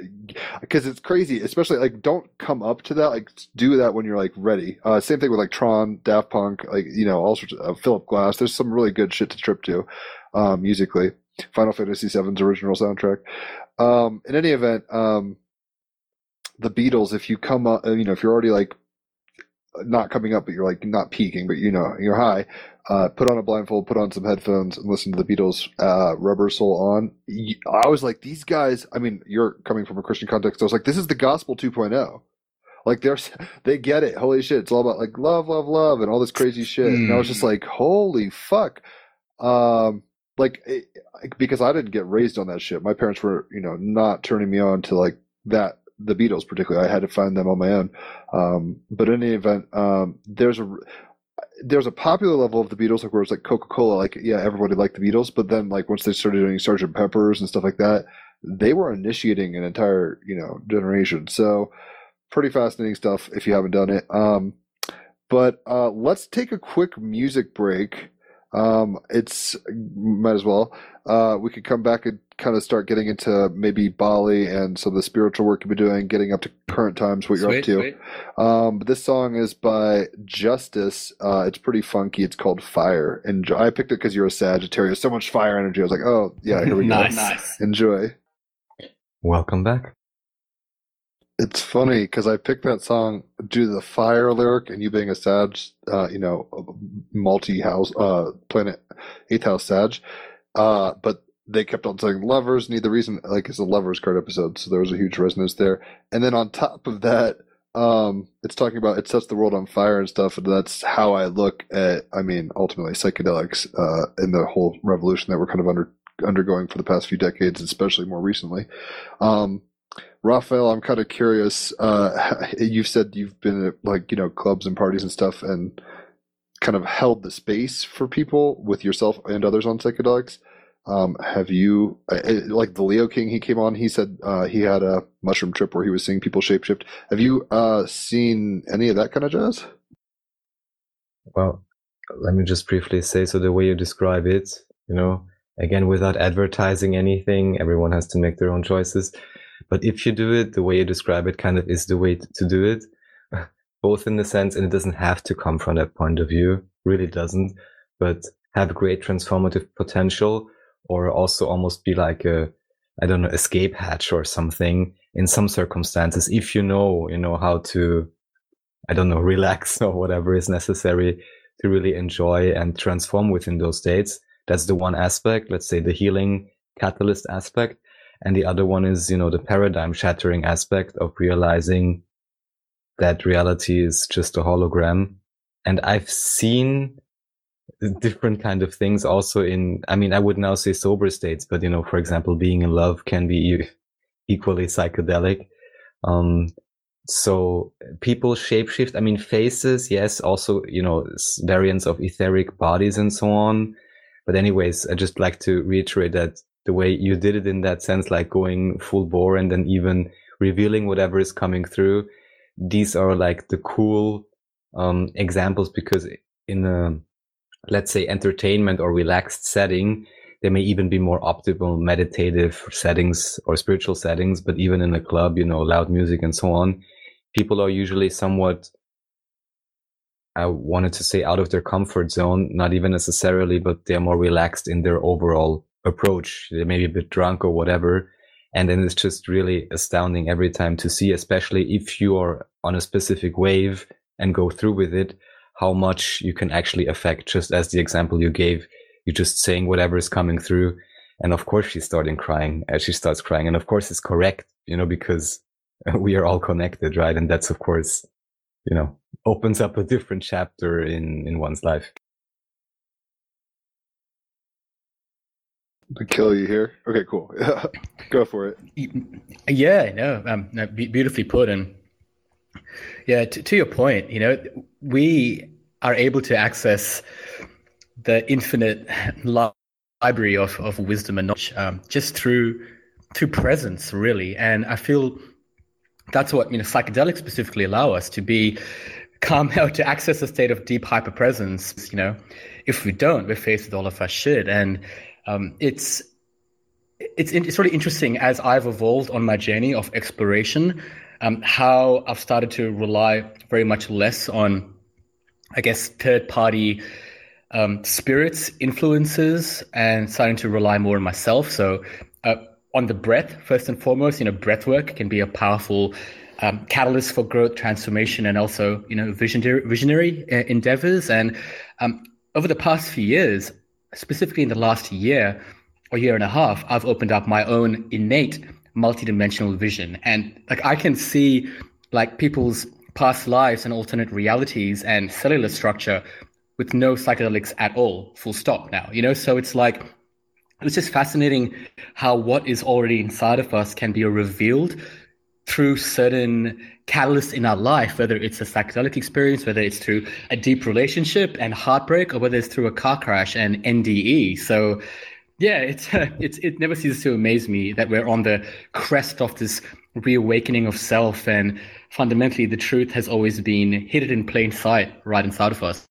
because it's crazy, especially like don't come up to that. Like do that when you're like ready. Uh, same thing with like Tron, Daft Punk, like you know all sorts of uh, Philip Glass. There's some really good shit to trip to, um, musically. Final Fantasy VII's original soundtrack. Um, in any event, um, the Beatles. If you come up, you know, if you're already like not coming up, but you're like not peaking, but you know you're high. Uh, put on a blindfold, put on some headphones, and listen to the Beatles' uh, "Rubber Soul" on. I was like, these guys. I mean, you're coming from a Christian context. I was like, this is the gospel 2.0. Like they're they get it. Holy shit! It's all about like love, love, love, and all this crazy shit. And I was just like, holy fuck. Um, like it, because I didn't get raised on that shit. My parents were, you know, not turning me on to like that. The Beatles, particularly, I had to find them on my own. Um, but in any event, um, there's a there's a popular level of the Beatles, like where it's like Coca Cola, like yeah, everybody liked the Beatles, but then like once they started doing Sergeant Pepper's and stuff like that, they were initiating an entire you know generation. So pretty fascinating stuff if you haven't done it. Um, but uh, let's take a quick music break. Um, it's might as well. Uh, we could come back and kind of start getting into maybe Bali and some of the spiritual work you've been doing, getting up to current times, what you're up to. Um, but this song is by Justice. Uh, it's pretty funky. It's called Fire. And I picked it because you're a Sagittarius. So much fire energy. I was like, oh yeah, here we go. nice. nice. Enjoy. Welcome back. It's funny because I picked that song due to the fire lyric, and you being a Sag, uh, you know, multi-house uh, planet, eighth house Sag. Uh, but they kept on saying lovers. Need the reason, like it's a lovers card episode, so there was a huge resonance there. And then on top of that, um, it's talking about it sets the world on fire and stuff, and that's how I look at. I mean, ultimately psychedelics uh, and the whole revolution that we're kind of under undergoing for the past few decades, especially more recently. Um, Raphael, I'm kind of curious. Uh, you've said you've been at like you know clubs and parties and stuff, and kind of held the space for people with yourself and others on psychedelics. Um, have you uh, uh, like the Leo King? He came on. He said uh, he had a mushroom trip where he was seeing people shapeshift. Have you uh, seen any of that kind of jazz? Well, let me just briefly say so the way you describe it, you know, again, without advertising anything, everyone has to make their own choices. But if you do it, the way you describe it kind of is the way to do it, both in the sense, and it doesn't have to come from that point of view, really doesn't, but have great transformative potential or also almost be like a, I don't know, escape hatch or something in some circumstances. If you know, you know, how to, I don't know, relax or whatever is necessary to really enjoy and transform within those states. That's the one aspect, let's say the healing catalyst aspect. And the other one is, you know, the paradigm shattering aspect of realizing that reality is just a hologram. And I've seen different kind of things also in, I mean, I would now say sober states, but, you know, for example, being in love can be equally psychedelic. Um, so people shapeshift. I mean, faces, yes, also, you know, variants of etheric bodies and so on. But anyways, I just like to reiterate that the way you did it in that sense, like going full bore and then even revealing whatever is coming through. These are like the cool, um, examples because in a, let's say entertainment or relaxed setting, there may even be more optimal meditative settings or spiritual settings. But even in a club, you know, loud music and so on, people are usually somewhat I wanted to say out of their comfort zone, not even necessarily, but they're more relaxed in their overall approach. They may be a bit drunk or whatever. And then it's just really astounding every time to see, especially if you are on a specific wave and go through with it, how much you can actually affect. Just as the example you gave, you're just saying whatever is coming through. And of course she's starting crying as she starts crying. And of course it's correct, you know, because we are all connected, right? And that's of course, you know, opens up a different chapter in, in one's life. To kill you here. Okay, cool. Go for it. Yeah, no, um, beautifully put. And yeah, to, to your point, you know, we are able to access the infinite library of, of wisdom and knowledge um, just through through presence, really. And I feel that's what you know psychedelics specifically allow us to be come out to access a state of deep hyper presence. You know, if we don't, we're faced with all of our shit, and um, it's it's it's really interesting as I've evolved on my journey of exploration, um, how I've started to rely very much less on, I guess, third party um, spirits influences and starting to rely more on myself. So uh, on the breath, first and foremost, you know, breath work can be a powerful um, catalyst for growth, transformation, and also you know visionary visionary uh, endeavors. And um, over the past few years, specifically in the last year or year and a half, I've opened up my own innate multidimensional vision, and like I can see like people's past lives and alternate realities and cellular structure with no psychedelics at all, full stop now, you know? So it's like, it's just fascinating how what is already inside of us can be revealed through certain catalysts in our life, whether it's a psychedelic experience, whether it's through a deep relationship and heartbreak, or whether it's through a car crash and NDE. So, yeah, it's it's it never ceases to amaze me that we're on the crest of this reawakening of self, and fundamentally, the truth has always been hidden in plain sight, right inside of us.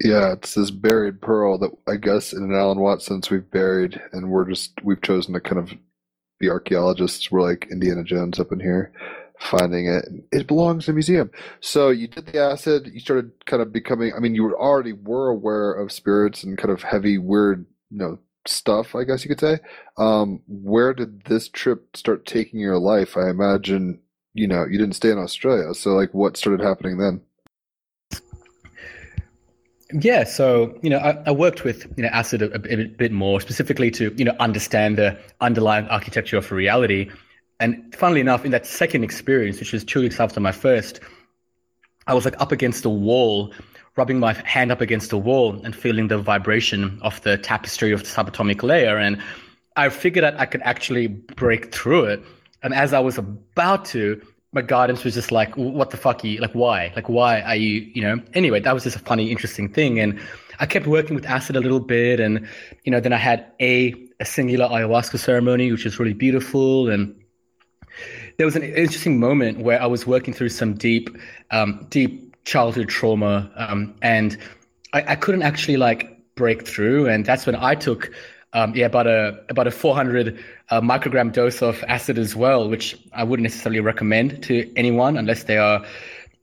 Yeah, it's this buried pearl that I guess in an Alan Watts sense we've buried, and we're just we've chosen to kind of be archaeologists. We're like Indiana Jones up in here, finding it. It belongs in a museum. So you did the acid. You started kind of becoming. I mean, you were already were aware of spirits and kind of heavy, weird, you know, stuff. I guess you could say. Um, where did this trip start taking your life? I imagine you know you didn't stay in Australia. So like, what started happening then? Yeah, so you know, I, I worked with you know acid a, a, bit more specifically to you know understand the underlying architecture of reality. And funnily enough, in that second experience, which was two weeks after my first, I was like up against a wall, rubbing my hand up against a wall and feeling the vibration of the tapestry of the subatomic layer. And I figured that I could actually break through it. And as I was about to, my guidance was just like, what the fuck are you, like, why? Like, why are you, you know? Anyway, that was just a funny, interesting thing. And I kept working with acid a little bit. And, you know, then I had a, a singular ayahuasca ceremony, which was really beautiful. And there was an interesting moment where I was working through some deep, um, deep childhood trauma. Um, and I, I couldn't actually like break through. And that's when I took um, yeah, about a about a 400 uh, microgram dose of acid as well, which I wouldn't necessarily recommend to anyone unless they are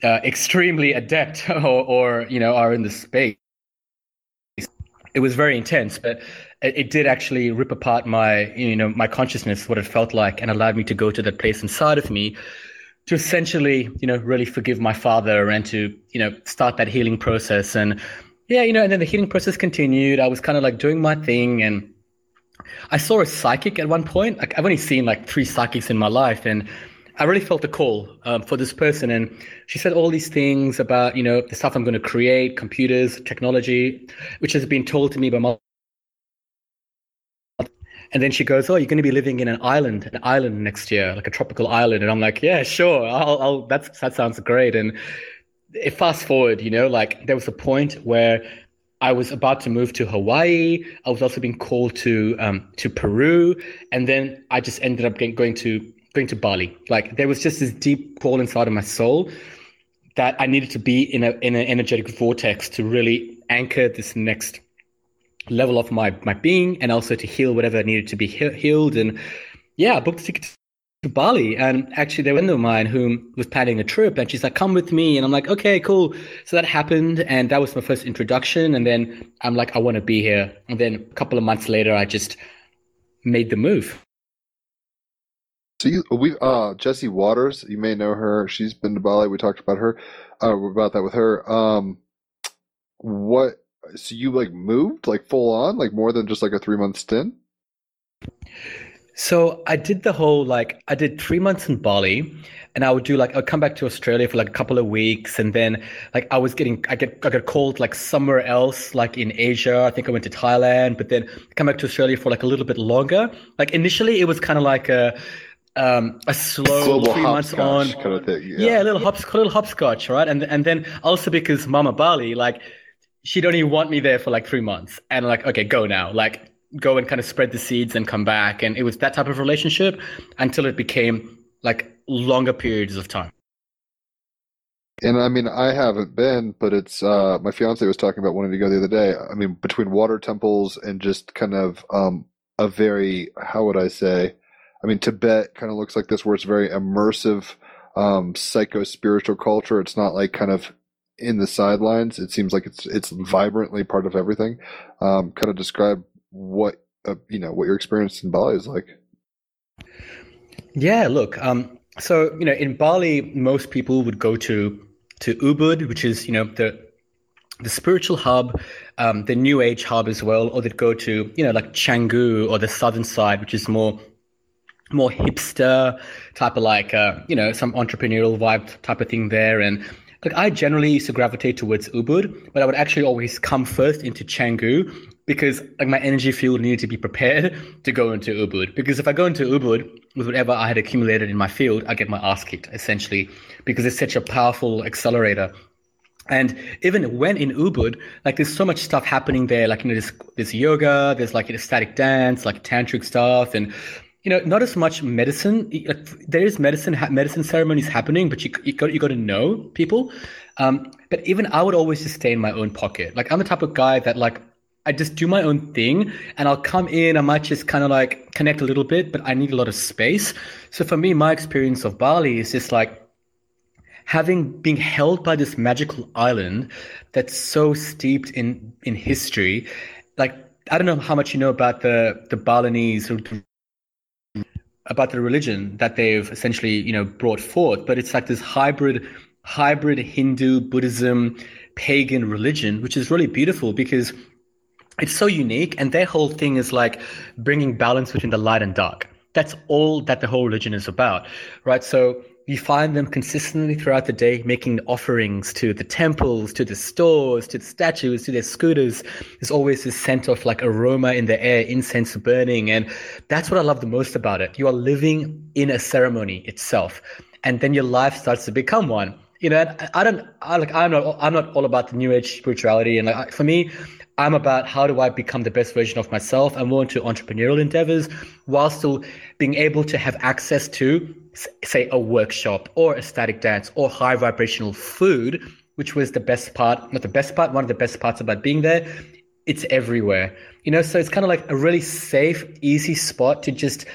uh, extremely adept or, or you know are in the space. It was very intense, but it, it, did actually rip apart my you know my consciousness, what it felt like, and allowed me to go to that place inside of me to essentially you know really forgive my father and to you know start that healing process and yeah you know and then the healing process continued i was kind of like doing my thing and I saw a psychic at one point. Like, I've only seen like three psychics in my life, and I really felt a call um, for this person. And she said all these things about you know the stuff I'm going to create, computers, technology, which has been told to me by my. And then she goes, "Oh, you're going to be living in an island, an island next year, like a tropical island." And I'm like, "Yeah, sure. I'll, I'll that sounds great." And fast forward, you know, like there was a point where I was about to move to Hawaii. I was also being called to um, to Peru, and then I just ended up getting, going to going to Bali. Like there was just this deep call inside of my soul that I needed to be in a in an energetic vortex to really anchor this next level of my my being, and also to heal whatever needed to be he- healed. And yeah, I booked a ticket to Bali. And actually, there was a friend of mine who was planning a trip, and she's like, "Come with me." And I'm like, "Okay, cool." So that happened, and that was my first introduction. And then I'm like, "I want to be here." And then a couple of months later, I just made the move. So you, we, uh, Jessie Waters, you may know her. She's been to Bali. We talked about her, uh, about that with her. Um, what? So you like moved like full on, like more than just like a three month stint? So I did the whole like I did three months in Bali, and I would do like I'd come back to Australia for like a couple of weeks, and then like I was getting I get I got called like somewhere else like in Asia. I think I went to Thailand, but then come back to Australia for like a little bit longer. Like initially, it was kind of like a um, a slow Global three months on kind of thing. yeah. Yeah. a little hops a little hopscotch, right? And and then also because Mama Bali like she'd only want me there for like three months, and like okay, go now, like go and kind of spread the seeds and come back. And it was that type of relationship until it became like longer periods of time. And I mean, I haven't been, but it's uh, my fiance was talking about wanting to go the other day. I mean, between water temples and just kind of um, a very, how would I say? I mean, Tibet kind of looks like this, where it's very immersive, um, psycho spiritual culture. It's not like kind of in the sidelines. It seems like it's it's vibrantly part of everything. Um, kind of describe what uh, you know what your experience in Bali is like. Yeah, look. Um, so you know, in Bali, most people would go to to Ubud, which is you know the the spiritual hub, um, the New Age hub as well, or they'd go to you know like Canggu or the southern side, which is more more hipster type of like uh, you know some entrepreneurial vibe type of thing there and like I generally used to gravitate towards Ubud, but I would actually always come first into Canggu because like my energy field needed to be prepared to go into Ubud. Because if I go into Ubud with whatever I had accumulated in my field, I get my ass kicked essentially because it's such a powerful accelerator. And even when in Ubud, like there's so much stuff happening there, like you know, there's there's yoga, there's like ecstatic dance, like tantric stuff, and you know, not as much medicine. There is medicine medicine ceremonies happening, but you you got you got to know people. Um, but even I would always just stay in my own pocket. Like I'm the type of guy that like I just do my own thing, and I'll come in. I might just kind of like connect a little bit, but I need a lot of space. So for me, my experience of Bali is just like having being held by this magical island that's so steeped in in history. Like I don't know how much you know about the the Balinese about the religion that they've essentially you know brought forth but it's like this hybrid hybrid hindu buddhism pagan religion which is really beautiful because it's so unique and their whole thing is like bringing balance between the light and dark. That's all that the whole religion is about right? So you find them consistently throughout the day making offerings to the temples, to the stores, to the statues, to their scooters. There's always this scent of like aroma in the air, incense burning. And that's what I love the most about it. You are living in a ceremony itself. And then your life starts to become one. You know, I don't, I like, I'm not, I'm not all about the new age spirituality. And like, for me, I'm about how do I become the best version of myself. I'm more into entrepreneurial endeavors while still being able to have access to say a workshop or ecstatic dance or high vibrational food, which was the best part, not the best part, one of the best parts about being there. It's everywhere, you know, so it's kind of like a really safe, easy spot to just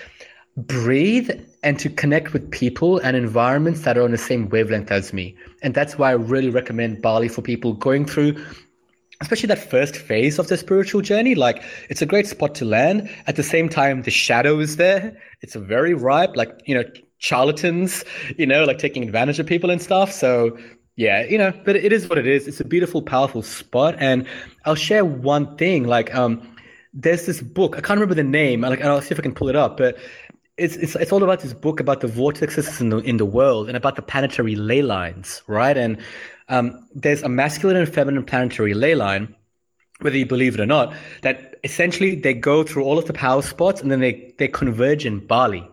breathe and to connect with people and environments that are on the same wavelength as me. And that's why I really recommend Bali for people going through especially that first phase of the spiritual journey like it's a great spot to land at the same time the shadow is there it's a very ripe like you know charlatans, you know, like taking advantage of people and stuff. So yeah, you know, but it is what it is. It's a beautiful, powerful spot. And I'll share one thing. Like, um, there's this book. I can't remember the name. Like, I'll see if I can pull it up. But it's it's it's all about this book about the vortexes in the in the world and about the planetary ley lines, right? And um, there's a masculine and feminine planetary ley line, whether you believe it or not, that essentially they go through all of the power spots and then they they converge in Bali.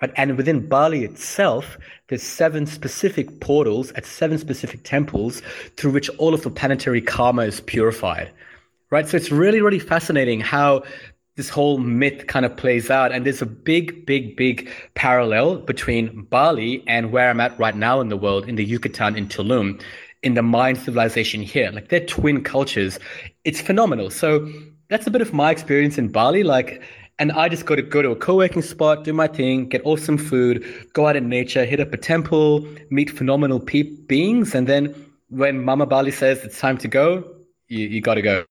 Right? And within Bali itself, there's seven specific portals at seven specific temples through which all of the planetary karma is purified. Right? So it's really, really fascinating how this whole myth kind of plays out. And there's a big, big, big parallel between Bali and where I'm at right now in the world, in the Yucatan in Tulum, in the Mayan civilization here. Like they're twin cultures. It's phenomenal. So that's a bit of my experience in Bali. Like and I just got to go to a co-working spot, do my thing, get awesome food, go out in nature, hit up a temple, meet phenomenal pe- beings, and then when Mama Bali says it's time to go, you, you got to go.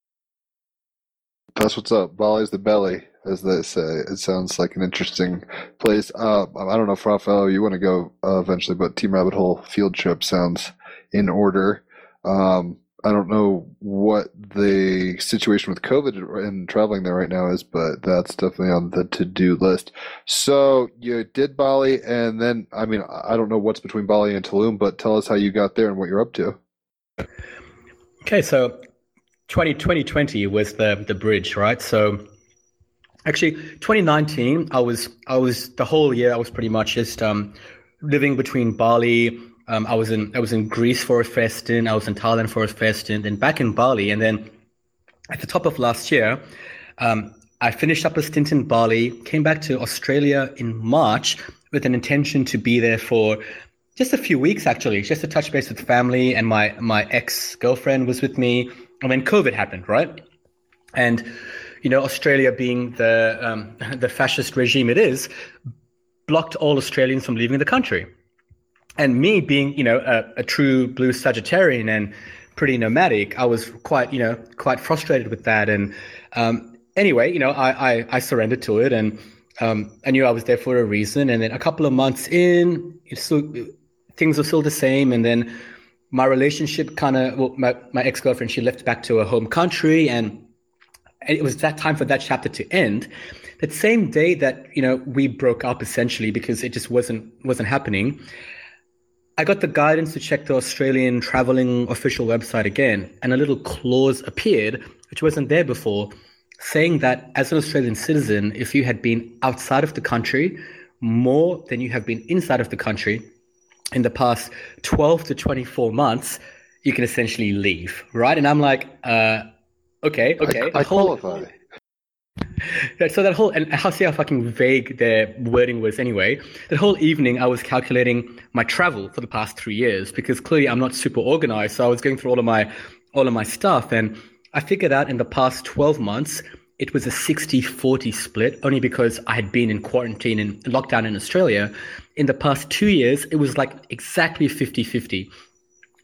That's what's up. Bali's the belly, as they say. It sounds like an interesting place. Uh, I don't know if Rafael, you want to go uh, eventually, but Team Rabbit Hole field trip sounds in order. Um, I don't know what the situation with COVID and traveling there right now is, but that's definitely on the to do list. So you did Bali, and then I mean, I don't know what's between Bali and Tulum, but tell us how you got there and what you're up to. Okay, so 20, 2020 was the the bridge, right? So actually, 2019, I was I was the whole year I was pretty much just um, living between Bali. Um, I was in I was in Greece for a fest in, I was in Thailand for a fest in, then back in Bali, and then at the top of last year, um, I finished up a stint in Bali, came back to Australia in March with an intention to be there for just a few weeks actually, just to touch base with family, and my my ex girlfriend was with me, and then COVID happened, right? And you know, Australia being the um, the fascist regime it is, blocked all Australians from leaving the country and me being, you know, a, a, true blue Sagittarian and pretty nomadic, I was quite, you know, quite frustrated with that. And um, anyway, you know, I, I, I surrendered to it, and um, I knew I was there for a reason. And then a couple of months in, still, things were still the same. And then my relationship kind of, well, my, my ex girlfriend, she left back to her home country, and it was that time for that chapter to end. That same day that you know we broke up essentially because it just wasn't wasn't happening. I got the guidance to check the Australian traveling official website again, and a little clause appeared which wasn't there before, saying that as an Australian citizen, if you had been outside of the country more than you have been inside of the country in the past 12 to 24 months, you can essentially leave, right? And I'm like, uh, okay, okay. I, I whole- qualify. so that whole and how see how fucking vague their wording was anyway. That whole evening, I was calculating my travel for the past three years because clearly I'm not super organized. So I was going through all of my all of my stuff, and I figured out in the past twelve months it was a 60-40 split. Only because I had been in quarantine and lockdown in Australia. In the past two years, it was like exactly 50-50.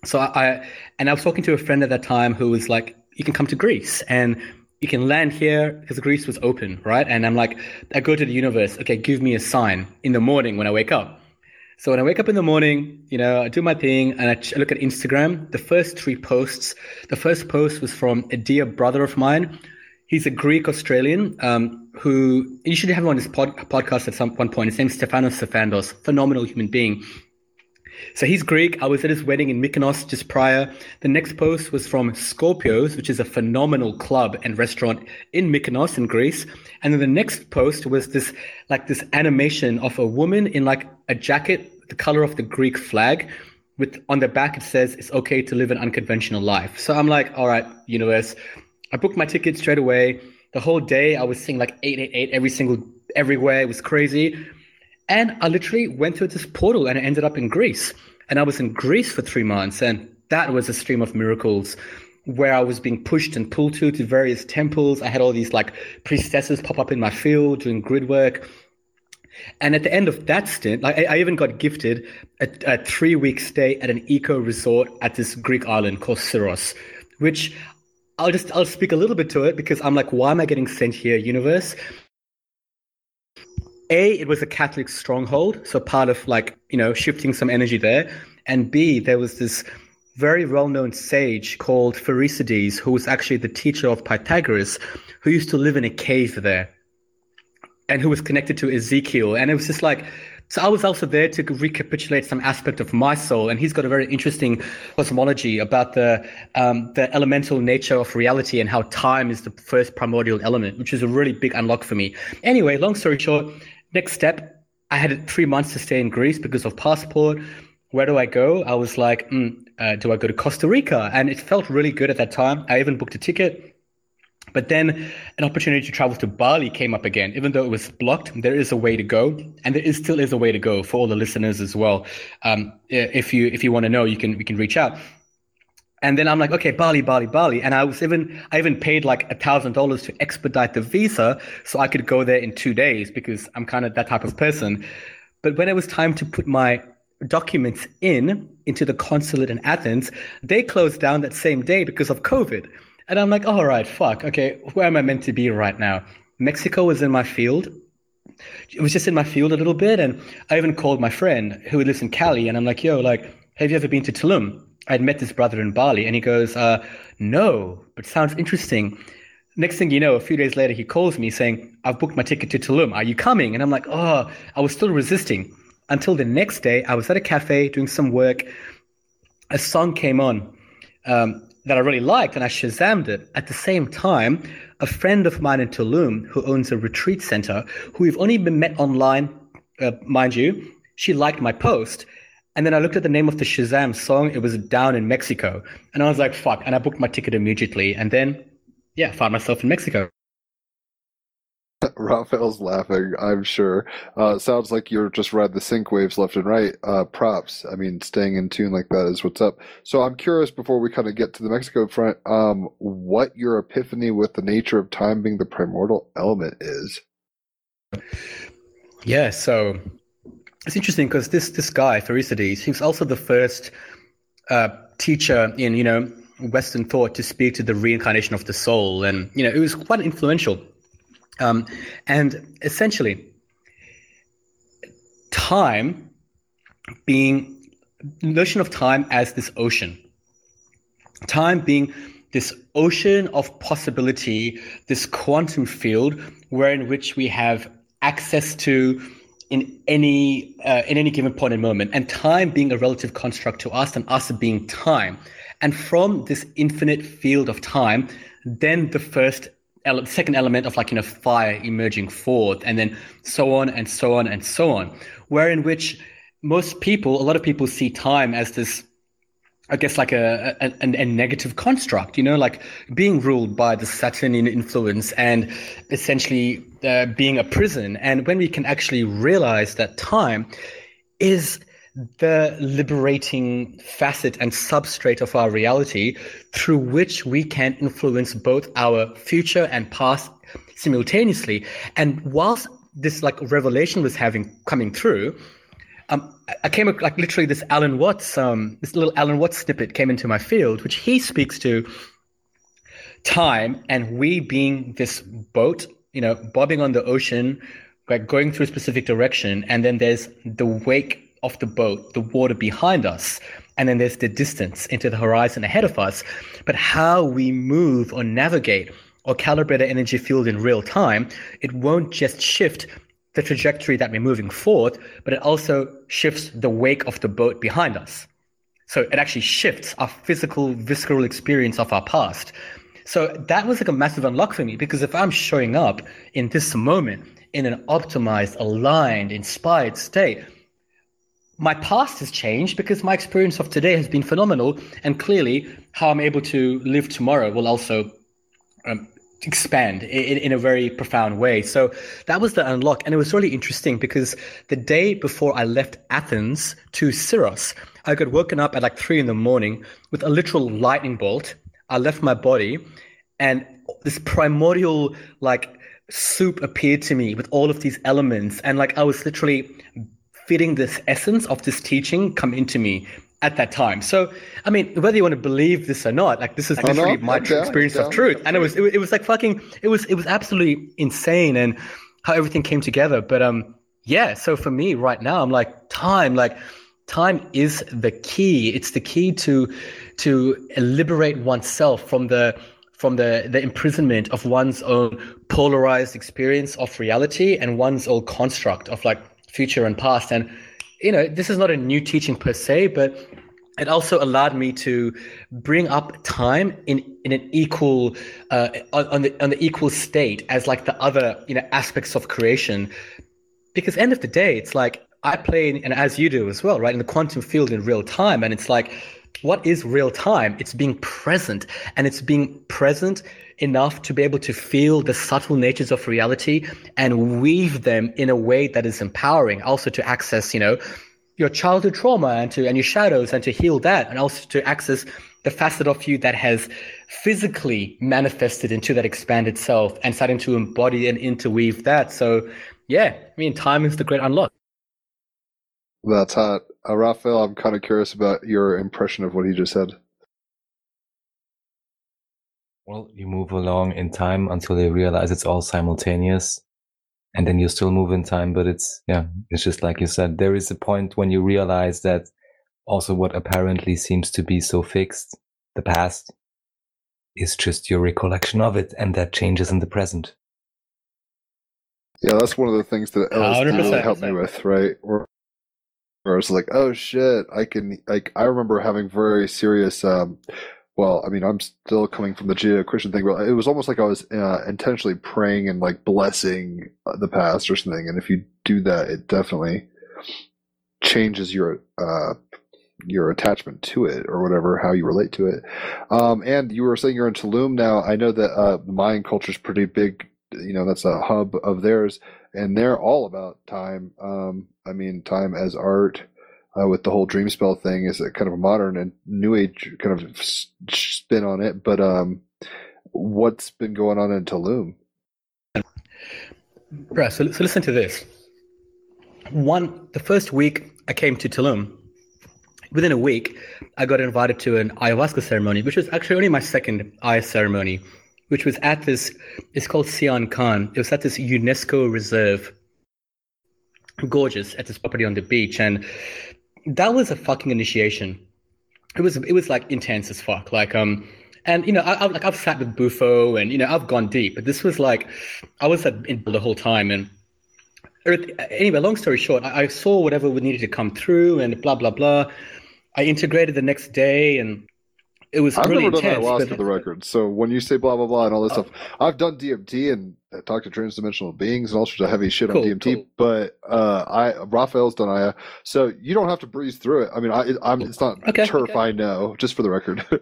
So I, I and I was talking to a friend at that time who was like, "You can come to Greece and you can land here because Greece was open, right?" And I'm like, I go to the universe. Okay, give me a sign in the morning when I wake up. So when I wake up in the morning, you know, I do my thing and I, ch- I look at Instagram. The first three posts. The first post was from a dear brother of mine. He's a Greek Australian um, who you should have on this pod, podcast at some one point. His name's Stefanos Stefandos, phenomenal human being. So he's Greek. I was at his wedding in Mykonos just prior. The next post was from Scorpios, which is a phenomenal club and restaurant in Mykonos in Greece. And then the next post was this like this animation of a woman in like a jacket, the color of the Greek flag. With on the back it says it's okay to live an unconventional life. So I'm like, all right, universe. I booked my ticket straight away. The whole day I was seeing like 888 every single everywhere. It was crazy. And I literally went through this portal and I ended up in Greece. And I was in Greece for three months. And that was a stream of miracles where I was being pushed and pulled to to various temples. I had all these like priestesses pop up in my field doing grid work. And at the end of that stint, like I, even got gifted a, a three week stay at an eco resort at this Greek island called Syros, which I'll just I'll speak a little bit to it because I'm like, why am I getting sent here, universe? A, it was a Catholic stronghold, so part of like, you know, shifting some energy there. And B, there was this very well-known sage called Pherecydes, who was actually the teacher of Pythagoras, who used to live in a cave there and who was connected to Ezekiel. And it was just like, so I was also there to recapitulate some aspect of my soul, and he's got a very interesting cosmology about the um, the elemental nature of reality and how time is the first primordial element, which is a really big unlock for me. Anyway, long story short, next step, I had three months to stay in Greece because of passport. Where do I go? I was like, mm, uh, do I go to Costa Rica? And it felt really good at that time. I even booked a ticket. But then an opportunity to travel to Bali came up again. Even though it was blocked, there is a way to go, and there is still is a way to go for all the listeners as well. Um, if you if you want to know, you can we can reach out. And then I'm like, okay, Bali, Bali, Bali, and I was even I even paid like a thousand dollars to expedite the visa so I could go there in two days because I'm kind of that type of person. But when it was time to put my documents in into the consulate in Athens, they closed down that same day because of COVID. And I'm like, all right, fuck, okay, where am I meant to be right now? Mexico was in my field. It was just in my field a little bit, and I even called my friend who lives in Cali, and I'm like, yo, like, have you ever been to Tulum? I'd met this brother in Bali, and he goes, uh, no, but sounds interesting. Next thing you know, a few days later, he calls me saying, I've booked my ticket to Tulum. Are you coming? And I'm like, oh, I was still resisting until the next day. I was at a cafe doing some work. A song came on um, that I really liked, and I Shazammed it. At the same time, a friend of mine in Tulum who owns a retreat center, who we've only been met online, uh, mind you, she liked my post. And then I looked at the name of the Shazam song. It was down in Mexico. And I was like, fuck. And I booked my ticket immediately. And then, yeah, found myself in Mexico. Raphael's laughing, I'm sure. Uh, sounds like you're just riding the sync waves left and right. Uh, props. I mean, staying in tune like that is what's up. So I'm curious before we kind of get to the Mexico front, um, what your epiphany with the nature of time being the primordial element is. Yeah, so it's interesting because this this guy, he was also the first uh, teacher in, you know, Western thought to speak to the reincarnation of the soul. And, you know, it was quite influential. Um, and essentially, time being notion of time as this ocean, time being this ocean of possibility, this quantum field, wherein which we have access to in any uh, in any given point in moment, and time being a relative construct to us, and us being time. And from this infinite field of time, then the first ele- second element of like you know fire emerging forth, and then so on and so on and so on, wherein which most people, a lot of people see time as this I guess like a, a, a, negative construct, you know, like being ruled by the Saturnian influence and essentially uh, being a prison. And when we can actually realize that time is the liberating facet and substrate of our reality through which we can influence both our future and past simultaneously. And whilst this like revelation was having coming through, um, I came like literally this Alan Watts, um, this little Alan Watts snippet came into my field, which he speaks to time and we being this boat, you know, bobbing on the ocean, like going through a specific direction, and then there's the wake of the boat, the water behind us, and then there's the distance into the horizon ahead of us. But how we move or navigate or calibrate our energy field in real time, it won't just shift the trajectory that we're moving forward, but it also shifts the wake of the boat behind us. So it actually shifts our physical, visceral experience of our past. So that was like a massive unlock for me because if I'm showing up in this moment in an optimized, aligned, inspired state, my past has changed because my experience of today has been phenomenal. And clearly, how I'm able to live tomorrow will also um, expand in, in, a very profound way. So that was the unlock. And it was really interesting because the day before I left Athens to Syros, I got woken up at like three in the morning with a literal lightning bolt. I left my body and this primordial like soup appeared to me with all of these elements. And like I was literally feeling this essence of this teaching come into me at that time. So, I mean, whether you want to believe this or not, like this is literally my experience of truth, and it was it, it, was like fucking it was it was absolutely insane and how everything came together. But um, yeah. So for me right now, I'm like time, like time is the key. It's the key to to liberate oneself from the from the the imprisonment of one's own polarized experience of reality and one's own construct of like future and past. And you know, this is not a new teaching per se, but it also allowed me to bring up time in in an equal uh, on the on the equal state as like the other you know aspects of creation. Because end of the day it's like i play in, and as you do as well right in the quantum field in real time. And it's like what is real time? It's being present and it's being present enough to be able to feel the subtle natures of reality and weave them in a way that is empowering. Also to access you know your childhood trauma and to and your shadows and to heal that and also to access the facet of you that has physically manifested into that expanded self and starting to embody and interweave that. So yeah i mean time is the great unlock. That's hot uh, raphael i'm kind of curious about your impression of what he just said well, you move along in time until they realize it's all simultaneous. And then you still move in time, but it's, yeah, it's just like you said, there is a point when you realize that also what apparently seems to be so fixed, the past, is just your recollection of it. And that changes in the present. Yeah, that's one of the things that LSD really helped me with, right? Where, where I was like, oh shit, I can, like, I remember having very serious, um, well, I mean, I'm still coming from the Judeo-Christian thing, but it was almost like I was uh, intentionally praying and like blessing uh, the past or something. And if you do that, it definitely changes your uh, your attachment to it or whatever, how you relate to it. Um, and you were saying you're in Tulum now. I know that uh, Mayan culture is pretty big. You know, that's a hub of theirs, and they're all about time. Um, I mean, time as art uh, with the whole dream spell thing is a kind of a modern and new age kind of spin on it. But um, what's been going on in Tulum? Right. So, so listen to this. One, the first week I came to Tulum, within a week, I got invited to an ayahuasca ceremony, which was actually only my second ayahuasca ceremony, which was at this, it's called Sian Ka'an. It was at this UNESCO reserve. Gorgeous at this property on the beach. And that was a fucking initiation. It was it was like intense as fuck. Like um And you know, I, I've like I've sat with Bufo, and you know, I've gone deep. But this was like, I was at, in the whole time, and anyway, long story short, I, I saw whatever would needed to come through, and blah blah blah. I integrated the next day, and it was I've really never done intense. ayahuasca but- for the record. So when you say blah blah blah and all this stuff, I've done DMT and talked to transdimensional beings and all sorts of heavy shit Cool, on DMT. cool. But uh, I Raphael's done Aya, so you don't have to breeze through it. I mean, I, I'm it's not Okay, turf. okay. I know, just for the record.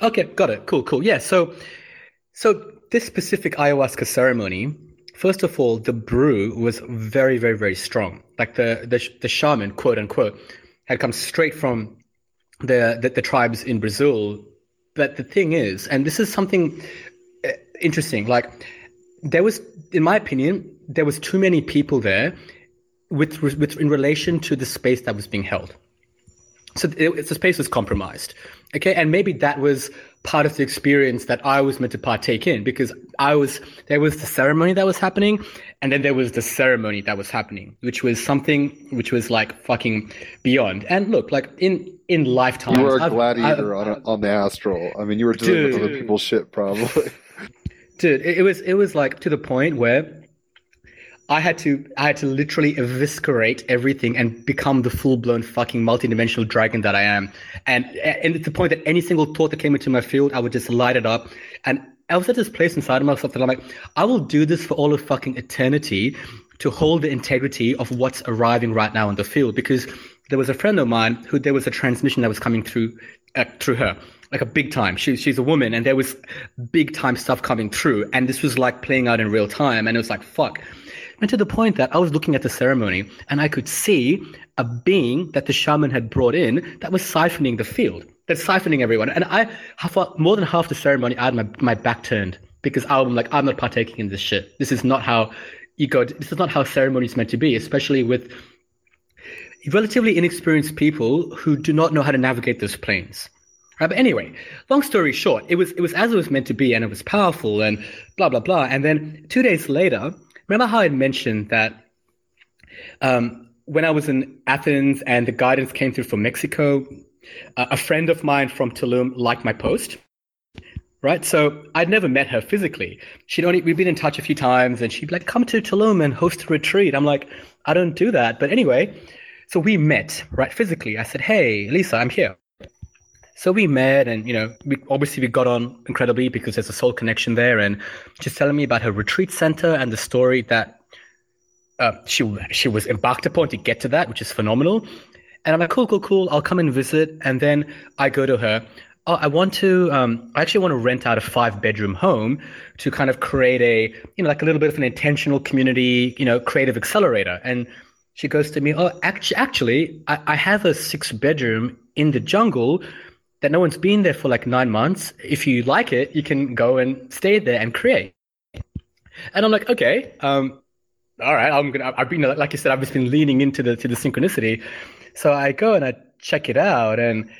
Okay, got it. Cool, cool. Yeah. So, so this specific ayahuasca ceremony, first of all, the brew was very, very, very strong. Like the the, the shaman, quote unquote, had come straight from the, the the tribes in Brazil. But the thing is, and this is something uh, interesting. Like there was, in my opinion, there was too many people there with with in relation to the space that was being held. So it, the space was compromised. Okay, and maybe that was part of the experience that I was meant to partake in because I was there was the ceremony that was happening, and then there was the ceremony that was happening, which was something which was like fucking beyond. And look, like in in lifetime you were a gladiator I've- on a, on the astral. I mean, you were dealing with Dude. other people's shit, probably. dude it, it was it was like to the point where i had to i had to literally eviscerate everything and become the full-blown fucking multidimensional dragon that i am and and to the point that any single thought that came into my field i would just light it up and i was at this place inside of myself that i'm like i will do this for all of fucking eternity to hold the integrity of what's arriving right now in the field. Because there was a friend of mine who there was a transmission that was coming through uh, through her like a big time. She, she's a woman and there was big time stuff coming through. And this was like playing out in real time. And it was like fuck. And to the point that i was looking at the ceremony and i could see a being that the shaman had brought in that was siphoning the field that's siphoning everyone and i for more than half the ceremony i had my, my back turned because i'm like i'm not partaking in this shit this is not how you go this is not how ceremony is meant to be especially with relatively inexperienced people who do not know how to navigate those planes. Right? But anyway, long story short, it was it was as it was meant to be, and it was powerful, and blah blah blah. And then two days later, remember how I mentioned that um, when I was in Athens and the guidance came through from Mexico, uh, a friend of mine from Tulum liked my post. Right, so I'd never met her physically. She'd only we'd been in touch a few times, and she'd be like, "Come to Tulum and host a retreat." I'm like, "I don't do that," but anyway, so we met right physically. I said, "Hey, Lisa, I'm here." So we met, and you know, we, obviously we got on incredibly because there's a soul connection there. And she's telling me about her retreat center and the story that uh, she she was embarked upon to get to that, which is phenomenal. And I'm like, cool, cool, cool. I'll come and visit. And then I go to her. Oh, I want to. Um, I actually want to rent out a five bedroom home to kind of create a, you know, like a little bit of an intentional community, you know, creative accelerator. And she goes to me, oh, actually, actually, I, I have a six bedroom in the jungle that no one's been there for like nine months. If you like it, you can go and stay there and create. And I'm like, okay, um, all right, I'm gonna. I've been like you said, I've just been leaning into the to the synchronicity. So I go and I check it out, and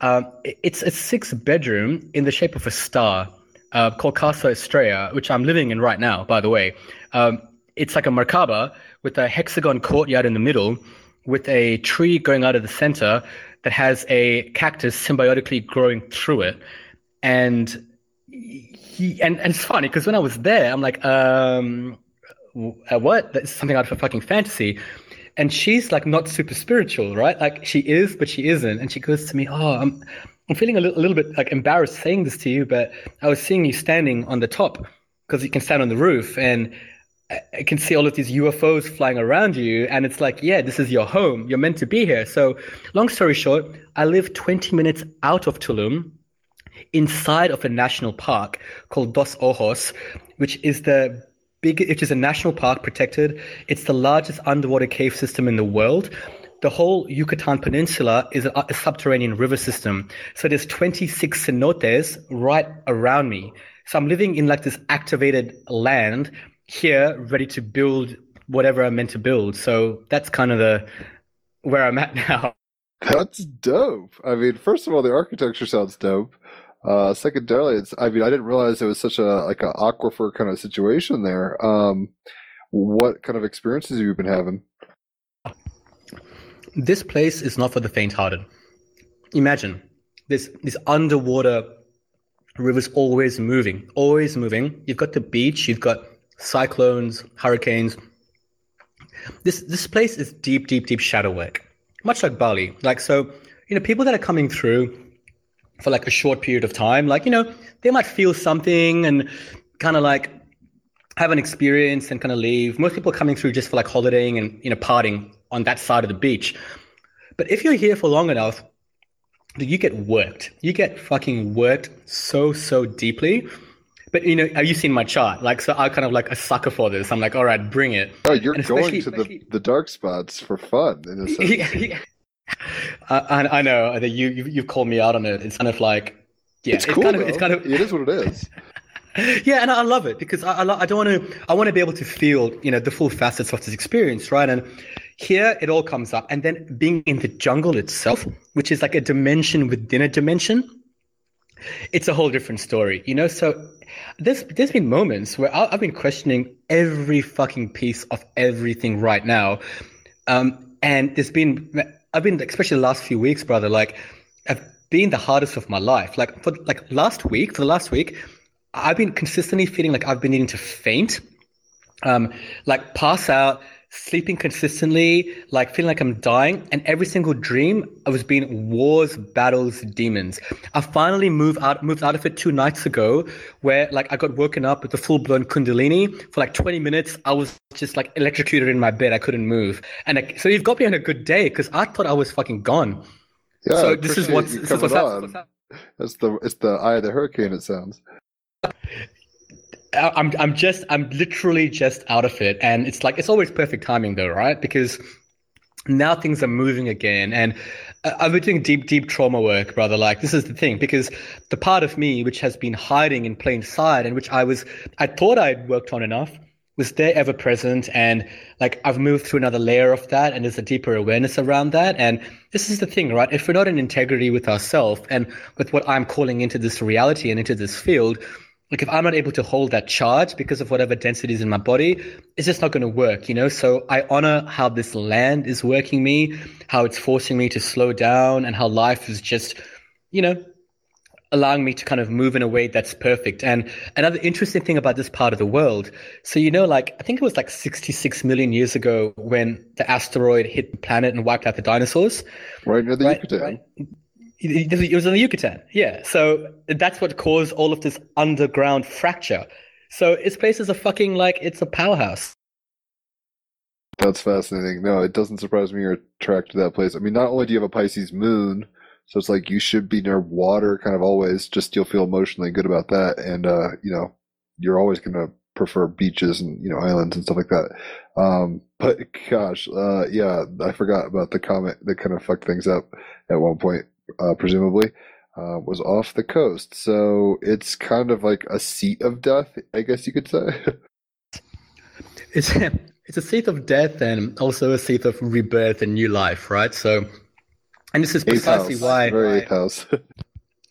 um, it's a six bedroom in the shape of a star uh, called Casa Estrella, which I'm living in right now. By the way, um, it's like a merkaba with a hexagon courtyard in the middle, with a tree going out of the center that has a cactus symbiotically growing through it, and he and, and it's funny because when I was there, I'm like, um, uh, what? That's something out of a fucking fantasy. And she's like not super spiritual, right? Like she is, but she isn't. And she goes to me, oh, I'm, I'm feeling a little, a little bit like embarrassed saying this to you, but I was seeing you standing on the top because you can stand on the roof and I- can see all of these UFOs flying around you. And it's like, yeah, this is your home. You're meant to be here. So long story short, I live 20 minutes out of Tulum inside of a national park called Dos Ojos, which is the big, which is a national park protected. It's the largest underwater cave system in the world. The whole Yucatan Peninsula is a, a subterranean river system. So there's 26 cenotes right around me. So I'm living in like this activated land here, ready to build whatever I'm meant to build. So that's kind of the where I'm at now. That's dope. I mean, first of all, the architecture sounds dope. Uh, secondarily, it's, I mean, I didn't realize it was such a, like an aquifer kind of situation there. Um, what kind of experiences have you been having? This place is not for the faint-hearted. Imagine this this underwater river's always moving, always moving. You've got the beach, you've got cyclones, hurricanes. This this place is deep, deep, deep shadow work, much like Bali. Like so, you know, people that are coming through for like a short period of time, like you know, they might feel something and kind of like have an experience and kind of leave. Most people are coming through just for like holidaying and you know partying on that side of the beach. But if you're here for long enough, you get worked. You get fucking worked so so deeply. But you know, have you seen my chart? Like, so I'm kind of like a sucker for this. I'm like, all right, bring it. Oh, you're going to the, the dark spots for fun in a sense. yeah, yeah. I, I know that you you you've called me out on it. It's kind of like, yeah, it's cool. kind of though. it's kind of it is what it is. yeah, and I love it because I I, I don't want to I want to be able to feel you know the full facets of this experience, right? And here it all comes up, and then being in the jungle itself, which is like a dimension within a dimension, it's a whole different story, you know. So there's there's been moments where I, I've been questioning every fucking piece of everything right now, um, and there's been I've been especially the last few weeks, brother, like I've been the hardest of my life. Like for like last week, for the last week, I've been consistently feeling like I've been needing to faint, um, like pass out, sleeping consistently, like feeling like I'm dying. And every single dream, I was being wars, battles, demons. I finally moved out, moved out of it two nights ago, where like I got woken up with the full blown Kundalini for like 20 minutes. I was just like electrocuted in my bed. I couldn't move. And like, so you've got me on a good day because I thought I was fucking gone. Yeah, so this is what's, this is what's, hap- on. what's hap- It's the it's the eye of the hurricane. It sounds. I'm I'm just I'm literally just out of it, and it's like it's always perfect timing though, right? Because now things are moving again, and uh, I've been doing deep deep trauma work, brother. Like this is the thing, because the part of me which has been hiding in plain sight, and which I was I thought I'd worked on enough, was there ever present, and like I've moved through another layer of that, and there's a deeper awareness around that, and this is the thing, right? If we're not in integrity with ourselves and with what I'm calling into this reality and into this field like if I'm not able to hold that charge because of whatever density is in my body, it's just not going to work, you know? So I honor how this land is working me, how it's forcing me to slow down and how life is just, you know, allowing me to kind of move in a way that's perfect. And another interesting thing about this part of the world. So, you know, like I think it was like 66 million years ago when the asteroid hit the planet and wiped out the dinosaurs. Right near the Right, Yucatan. right. It was in the Yucatan, yeah. So that's what caused all of this underground fracture. So this place is a fucking like it's a powerhouse. That's fascinating. No, it doesn't surprise me you're attracted to that place. I mean, not only do you have a Pisces moon, so it's like you should be near water kind of always, just you'll feel emotionally good about that. And, uh, you know, you're always going to prefer beaches and, you know, islands and stuff like that. Um, but gosh, uh, yeah, I forgot about the comet that kind of fucked things up at one point, uh, presumably, uh, was off the coast. So it's kind of like a seat of death, I guess you could say. It's it's a seat of death and also a seat of rebirth and new life, right? So, and this is precisely house. why. Very house.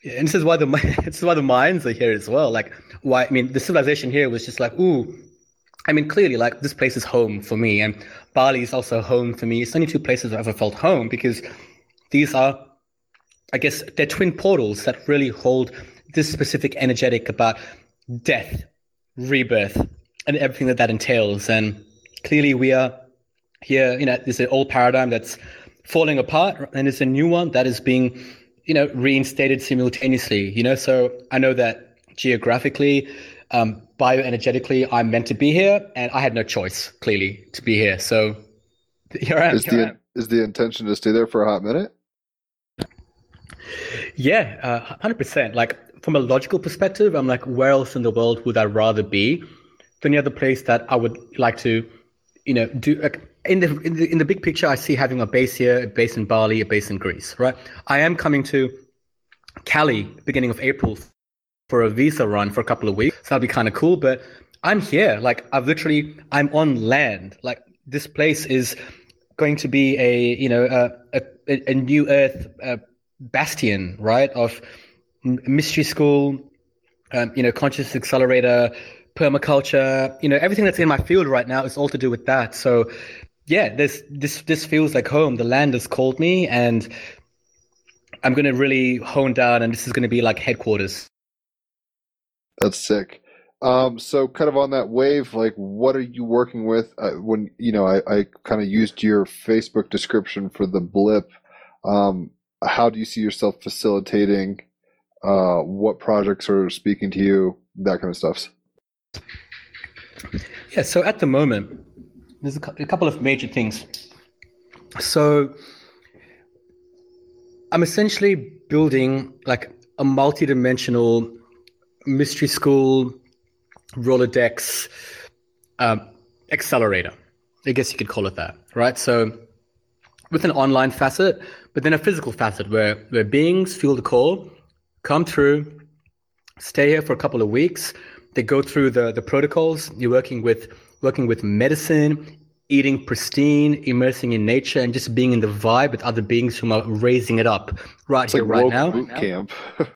And this is why the this is why the Mayans are here as well. Like why I mean the civilization here was just like ooh, I mean clearly like this place is home for me, and Bali is also home for me. It's only two places I've ever felt home because these are, I guess, they're twin portals that really hold this specific energetic about death, rebirth, and everything that that entails. And clearly we are here. You know, there's an old paradigm that's falling apart, and there's a new one that is being you know, reinstated simultaneously, you know, so I know that geographically, um, bioenergetically, I'm meant to be here and I had no choice, clearly, to be here. So here I am. Is the am. is the intention to stay there for a hot minute? Yeah, uh, 100%. Like, from a logical perspective, I'm like, where else in the world would I rather be than the other place that I would like to, you know, do? Like, in the, in the in the big picture, I see having a base here, a base in Bali, a base in Greece, right? I am coming to Cali beginning of April for a visa run for a couple of weeks, so that'll be kind of cool. But I'm here, like I've literally, I'm on land. Like this place is going to be a, you know, a a, a new Earth uh bastion, right? Of mystery school, um, you know, conscious accelerator, permaculture, you know, everything that's in my field right now is all to do with that. So, yeah, this this this feels like home. The land has called me, and I'm going to really hone down, and this is going to be like headquarters. That's sick. Um, so kind of on that wave, like what are you working with? Uh, when you know, I, I kind of used your Facebook description for the blip. Um, how do you see yourself facilitating? Uh, what projects are speaking to you? That kind of stuff. Yeah, so at the moment, there's a, a couple of major things. So I'm essentially building like a multi-dimensional mystery school Rolodex um, accelerator. I guess you could call it that, right? So with an online facet, but then a physical facet where where beings feel the call, come through, stay here for a couple of weeks. They go through the the protocols. You're working with working with medicine, eating pristine, immersing in nature, and just being in the vibe with other beings who are raising it up right It's here, like right now. boot camp.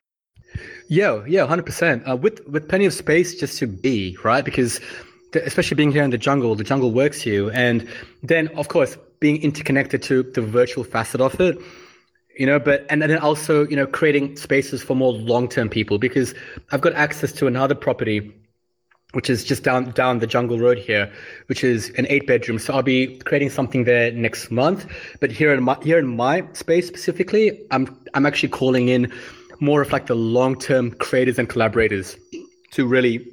Yeah, yeah, hundred percent. Uh, with with plenty of space just to be right, because the, especially being here in the jungle, the jungle works you, and then of course being interconnected to the virtual facet of it, you know. But and then also you know creating spaces for more long term people because I've got access to another property. Which is just down down the jungle road here, which is an eight bedroom. So I'll be creating something there next month. But here in my here in my space specifically, I'm I'm actually calling in more of like the long term creators and collaborators to really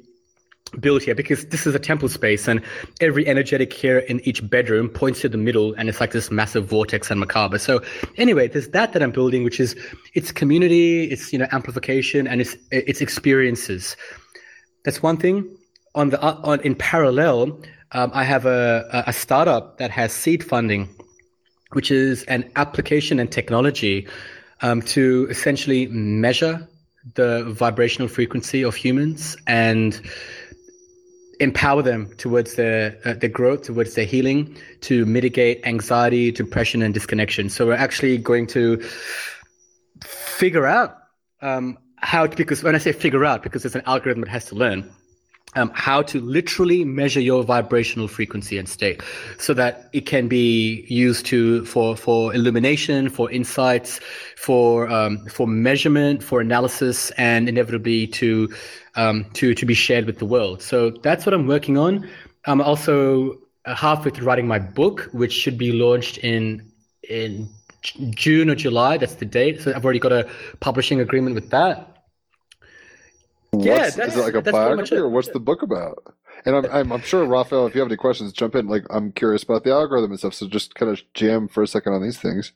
build here because this is a temple space and every energetic here in each bedroom points to the middle and it's like this massive vortex and merkaba. So anyway there's that that i'm building which is it's community it's you know amplification and it's it's experiences. That's one thing. On the on in parallel um, i have a a startup that has seed funding which is an application and technology um, to essentially measure the vibrational frequency of humans and empower them towards their uh, growth, towards their healing, to mitigate anxiety, depression, and disconnection. So we're actually going to figure out um, how to, because when I say figure out, because it's an algorithm that has to learn. Um, how to literally measure your vibrational frequency and state so that it can be used to for for illumination for insights for um, for measurement for analysis and inevitably to um, to to be shared with the world. So that's what i'm working on. I'm also uh, halfway through writing my book which should be launched in in june or july. That's the date. So i've already got a publishing agreement with that Yeah, What's, is that's- it like a that's pretty much biography or what's the book about? And I'm, I'm I'm sure Raphael, if you have any questions, jump in. Like I'm curious about the algorithm and stuff. So just kind of jam for a second on these things.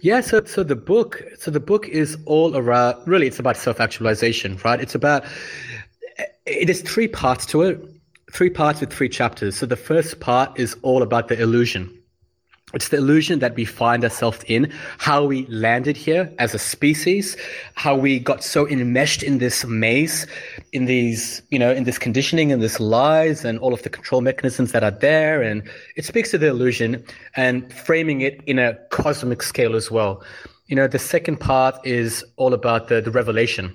Yeah, so so the book so the book is all around really it's about self-actualization, right? It's about it is three parts to it. Three parts with three chapters. So the first part is all about the illusion. It's the illusion that we find ourselves in, how we landed here as a species, how we got so enmeshed in this maze, in these, you know, in this conditioning and this lies and all of the control mechanisms that are there. And it speaks to the illusion and framing it in a cosmic scale as well. You know, the second part is all about the, the revelation,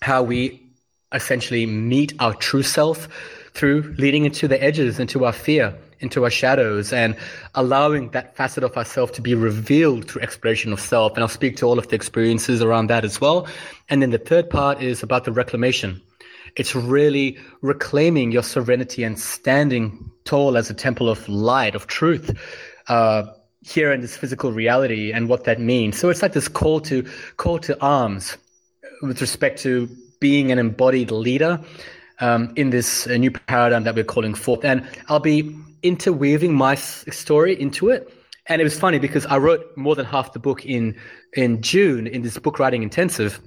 how we essentially meet our true self through leading into the edges, into our fear, into our shadows, and allowing that facet of ourself to be revealed through exploration of self. And I'll speak to all of the experiences around that as well. And then the third part is about the reclamation. It's really reclaiming your serenity and standing tall as a temple of light, of truth. Uh, here in this physical reality and what that means. So it's like this call to call to arms with respect to being an embodied leader um, in this uh, new paradigm that we're calling forth. And I'll be interweaving my story into it. And it was funny because I wrote more than half the book in in June in this book writing intensive,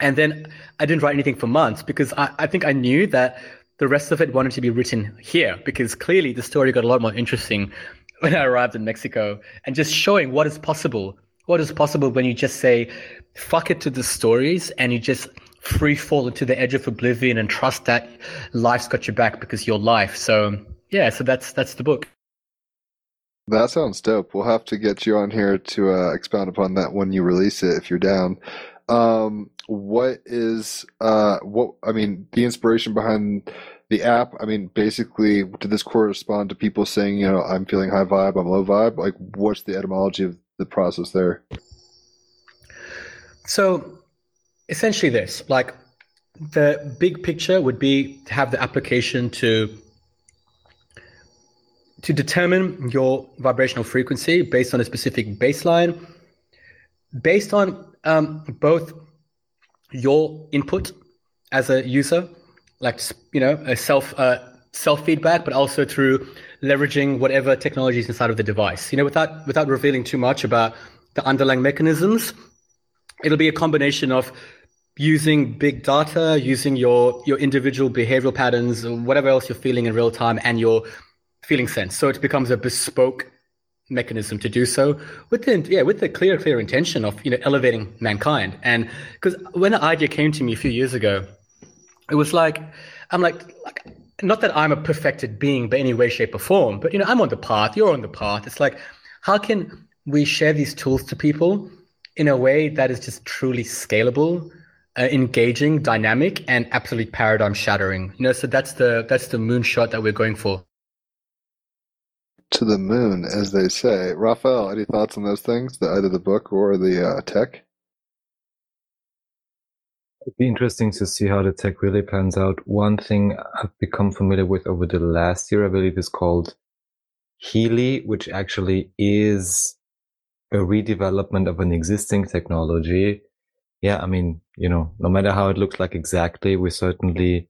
and then I didn't write anything for months because I, I think I knew that the rest of it wanted to be written here because clearly the story got a lot more interesting when I arrived in Mexico and just showing what is possible. What is possible when you just say, fuck it to the stories and you just free fall into the edge of oblivion and trust that life's got your back because you're life. So yeah, so that's that's the book. That sounds dope. We'll have to get you on here to uh, expound upon that when you release it, if you're down. Um, what is uh, what? I mean, the inspiration behind the app. I mean, basically, did this correspond to people saying, you know, I'm feeling high vibe, I'm low vibe? Like, what's the etymology of the process there? So essentially this, like the big picture would be to have the application to to determine your vibrational frequency based on a specific baseline, based on um, both your input as a user, like you know, a self uh, self feedback, but also through leveraging whatever technologies inside of the device. You know, without without revealing too much about the underlying mechanisms, it'll be a combination of using big data, using your your individual behavioral patterns, whatever else you're feeling in real time, and your feeling sense. So it becomes a bespoke mechanism to do so with the yeah with the clear clear intention of you know elevating mankind. And because when the idea came to me a few years ago, it was like I'm like like not that I'm a perfected being by any way, shape, or form, but you know I'm on the path. You're on the path. It's like how can we share these tools to people in a way that is just truly scalable uh, engaging, dynamic, and absolutely paradigm shattering. You know, so that's the that's the moonshot that we're going for. To the moon, as they say. Raphael, any thoughts on those things? The, either the book or the uh, tech? It'd be interesting to see how the tech really pans out. One thing I've become familiar with over the last year, I believe, is called Healy, which actually is a redevelopment of an existing technology. Yeah, I mean, you know, no matter how it looks like exactly, we certainly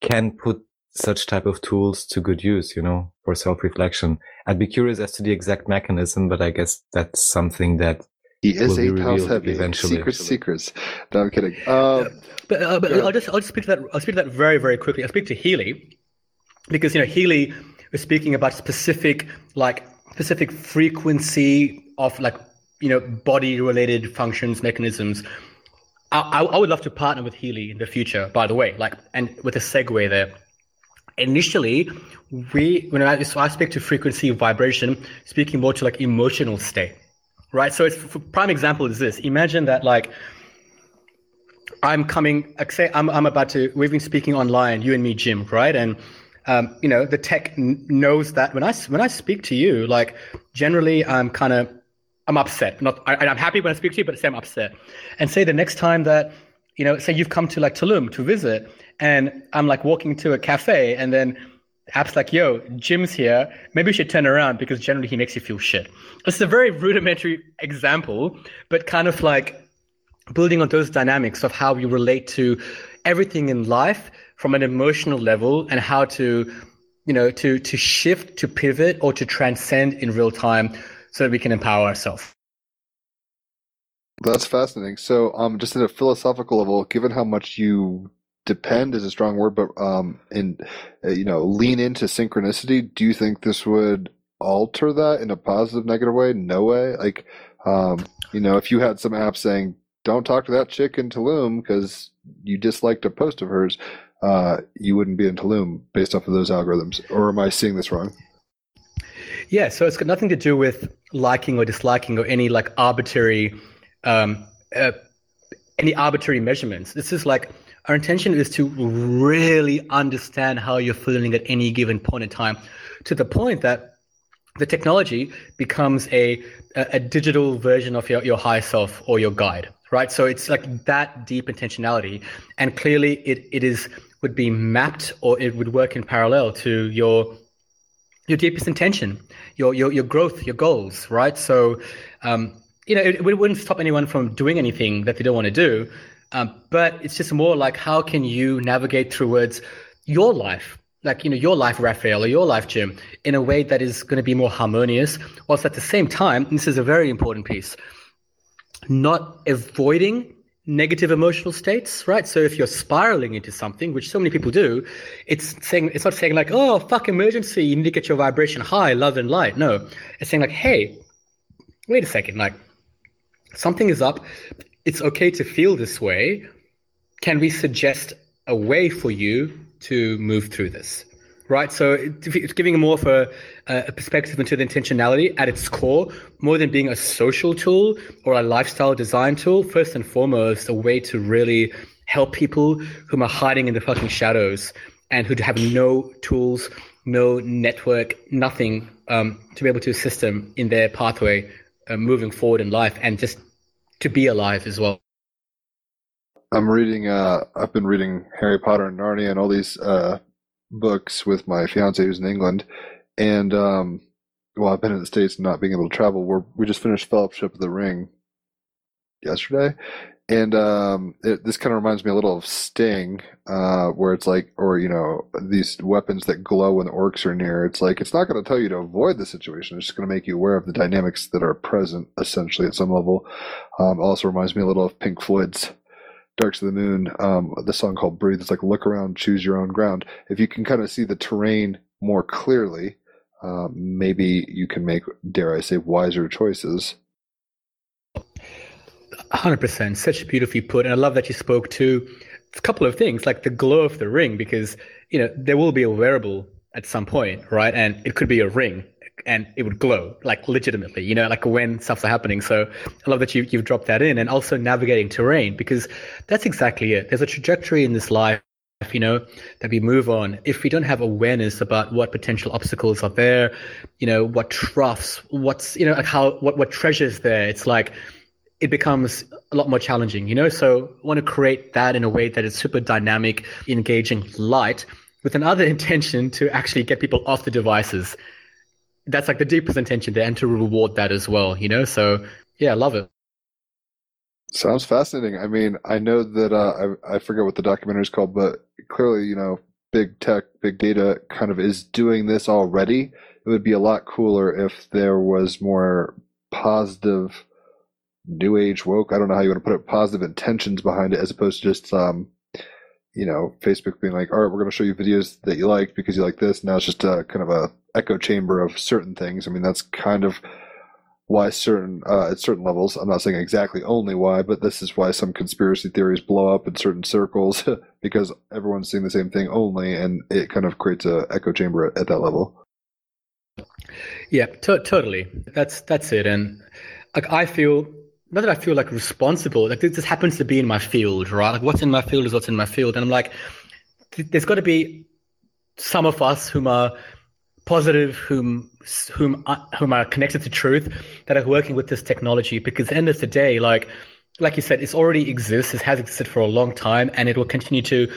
can put such type of tools to good use, you know, for self-reflection. I'd be curious as to the exact mechanism, but I guess that's something that He is will be eighth house revealed heavy. eventually. Secrets, secrets. No, I'm kidding. Um, But, uh, but Yeah. I'll just I'll just speak to that. I'll speak to that very very quickly. I'll speak to Healy because you know Healy was speaking about specific like specific frequency of like you know body related functions mechanisms. I, I, I would love to partner with Healy in the future. By the way, like and with a segue there. Initially, we when I so I speak to frequency vibration, speaking more to like emotional state, right? So it's for prime example is this. Imagine that like I'm coming. like, Say I'm I'm about to. We've been speaking online, you and me, Jim, right? And um, you know the tech n- knows that when I when I speak to you, like generally I'm kind of I'm upset. Not I, I'm happy when I speak to you, but say I'm upset. And say the next time that you know, say you've come to like Tulum to visit, and I'm like walking to a cafe, and then app's like, "Yo, Jim's here. Maybe you should turn around because generally he makes you feel shit." It's a very rudimentary example, but kind of like building on those dynamics of how we relate to everything in life from an emotional level and how to you know to to shift to pivot or to transcend in real time so that we can empower ourselves That's fascinating. So, um, just at a philosophical level, given how much you depend is a strong word, but um, in uh, you know, lean into synchronicity, do you think this would alter that in a positive, negative way? No way. Like, um, you know, if you had some app saying, "Don't talk to that chick in Tulum because you disliked a post of hers," uh, you wouldn't be in Tulum based off of those algorithms. Or am I seeing this wrong? yeah so it's got nothing to do with liking or disliking or any like arbitrary um uh, any arbitrary measurements this is like our intention is to really understand how you're feeling at any given point in time to the point that the technology becomes a a, a digital version of your, your higher self or your guide right so it's like that deep intentionality and clearly it, it is would be mapped or it would work in parallel to your your deepest intention, your your your growth, your goals, right? So, um, you know, it, it wouldn't stop anyone from doing anything that they don't want to do, um, but it's just more like how can you navigate towards your life, like you know, your life, Raphael, or your life, Jim, in a way that is going to be more harmonious, whilst at the same time, this is a very important piece, not avoiding negative emotional states, right? So if you're spiraling into something, which so many people do, it's saying it's not saying like, oh fuck emergency, you need to get your vibration high, love and light. No. It's saying like, hey, wait a second, like something is up. It's okay to feel this way. Can we suggest a way for you to move through this? Right, so it's giving more of a, a perspective into the intentionality at its core, more than being a social tool or a lifestyle design tool. First and foremost, a way to really help people whom are hiding in the fucking shadows and who have no tools, no network, nothing um, to be able to assist them in their pathway uh, moving forward in life and just to be alive as well. I'm reading. Uh, I've been reading Harry Potter and Narnia and all these uh, books with my fiance who's in England, and um, well, I've been in the states and not being able to travel. We're we just finished Fellowship of the Ring yesterday, and um, it, this kind of reminds me a little of Sting, uh, where it's like, or you know, these weapons that glow when the orcs are near. It's like it's not going to tell you to avoid the situation. It's just going to make you aware of the dynamics that are present, essentially at some level. Um, also reminds me a little of Pink Floyd's Dark of the Moon, um, the song called Breathe. It's like look around, choose your own ground. If you can kind of see the terrain more clearly, uh, maybe you can make, dare I say, wiser choices. 100%. Such beautifully put. And I love that you spoke to a couple of things like the glow of the ring, because, you know, there will be a wearable at some point, right? And it could be a ring and it would glow like legitimately, you know, like when stuff's happening. So I love that you, you've dropped that in and also navigating terrain because that's exactly it. There's a trajectory in this life you know, that we move on. If we don't have awareness about what potential obstacles are there, you know, what troughs, what's, you know, like how, what, what treasures there, it's like, it becomes a lot more challenging, you know? So I want to create that in a way that is super dynamic, engaging, light, with another intention to actually get people off the devices. That's like the deepest intention there and to reward that as well, you know? So yeah, I love it. Sounds fascinating. I mean, I know that uh, I, I forget what the documentary is called, but clearly, you know, big tech, big data kind of is doing this already. It would be a lot cooler if there was more positive, new age woke. I don't know how you want to put it, positive intentions behind it, as opposed to just, um, you know, Facebook being like, all right, we're going to show you videos that you like because you like this. Now it's just a kind of a echo chamber of certain things. I mean, that's kind of why certain uh, at certain levels i'm not saying exactly only why but this is why some conspiracy theories blow up in certain circles because everyone's seeing the same thing only and it kind of creates a echo chamber at, at that level yeah to- totally that's that's it and like i feel not that i feel like responsible like this happens to be in my field right like what's in my field is what's in my field and i'm like there's got to be some of us whom are positive, whom whom uh, whom are connected to truth, that are working with this technology. Because end of the day, like like you said, it's already exists. It has existed for a long time, and it will continue to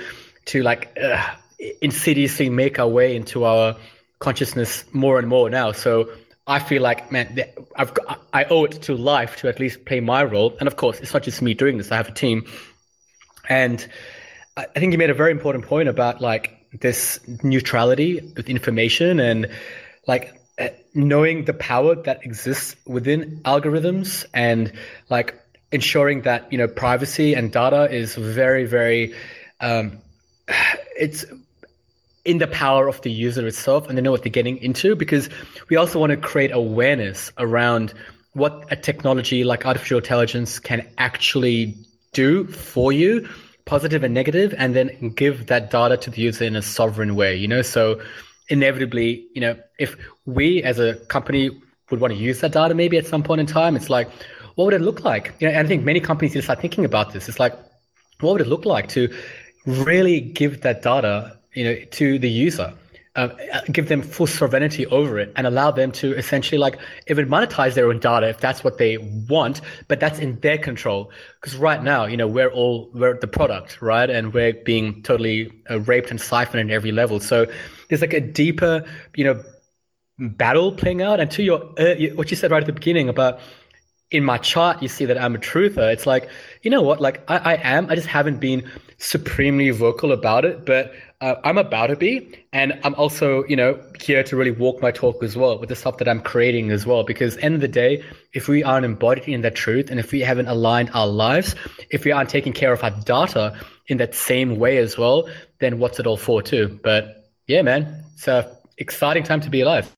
to like uh, insidiously make our way into our consciousness more and more now. So I feel like, man, I've got, I owe it to life to at least play my role. And of course, it's not just me doing this. I have a team, and I think you made a very important point about like this neutrality with information and like uh, knowing the power that exists within algorithms and like ensuring that you know privacy and data is very very um, it's in the power of the user itself and they know what they're getting into because we also want to create awareness around what a technology like artificial intelligence can actually do for you positive and negative, and then give that data to the user in a sovereign way. You know, so inevitably, you know, if we as a company would want to use that data maybe at some point in time, it's like, what would it look like? You know, and I think many companies start thinking about this. It's like, what would it look like to really give that data, you know, to the user? uh, give them full sovereignty over it and allow them to essentially like even monetize their own data if that's what they want but that's in their control. Because right now you know we're all we're the product right? And we're being totally uh, raped and siphoned at every level. So there's like a deeper you know battle playing out. And to your uh, what you said right at the beginning about in my chart you see that i'm a truther. It's like you know what? Like I, I am. I just haven't been supremely vocal about it. But uh, I'm about to be, and I'm also, you know, here to really walk my talk as well with the stuff that I'm creating as well. Because end of the day, if we aren't embodied in that truth, and if we haven't aligned our lives, if we aren't taking care of our data in that same way as well, then what's it all for too? But yeah, man, it's a exciting time to be alive.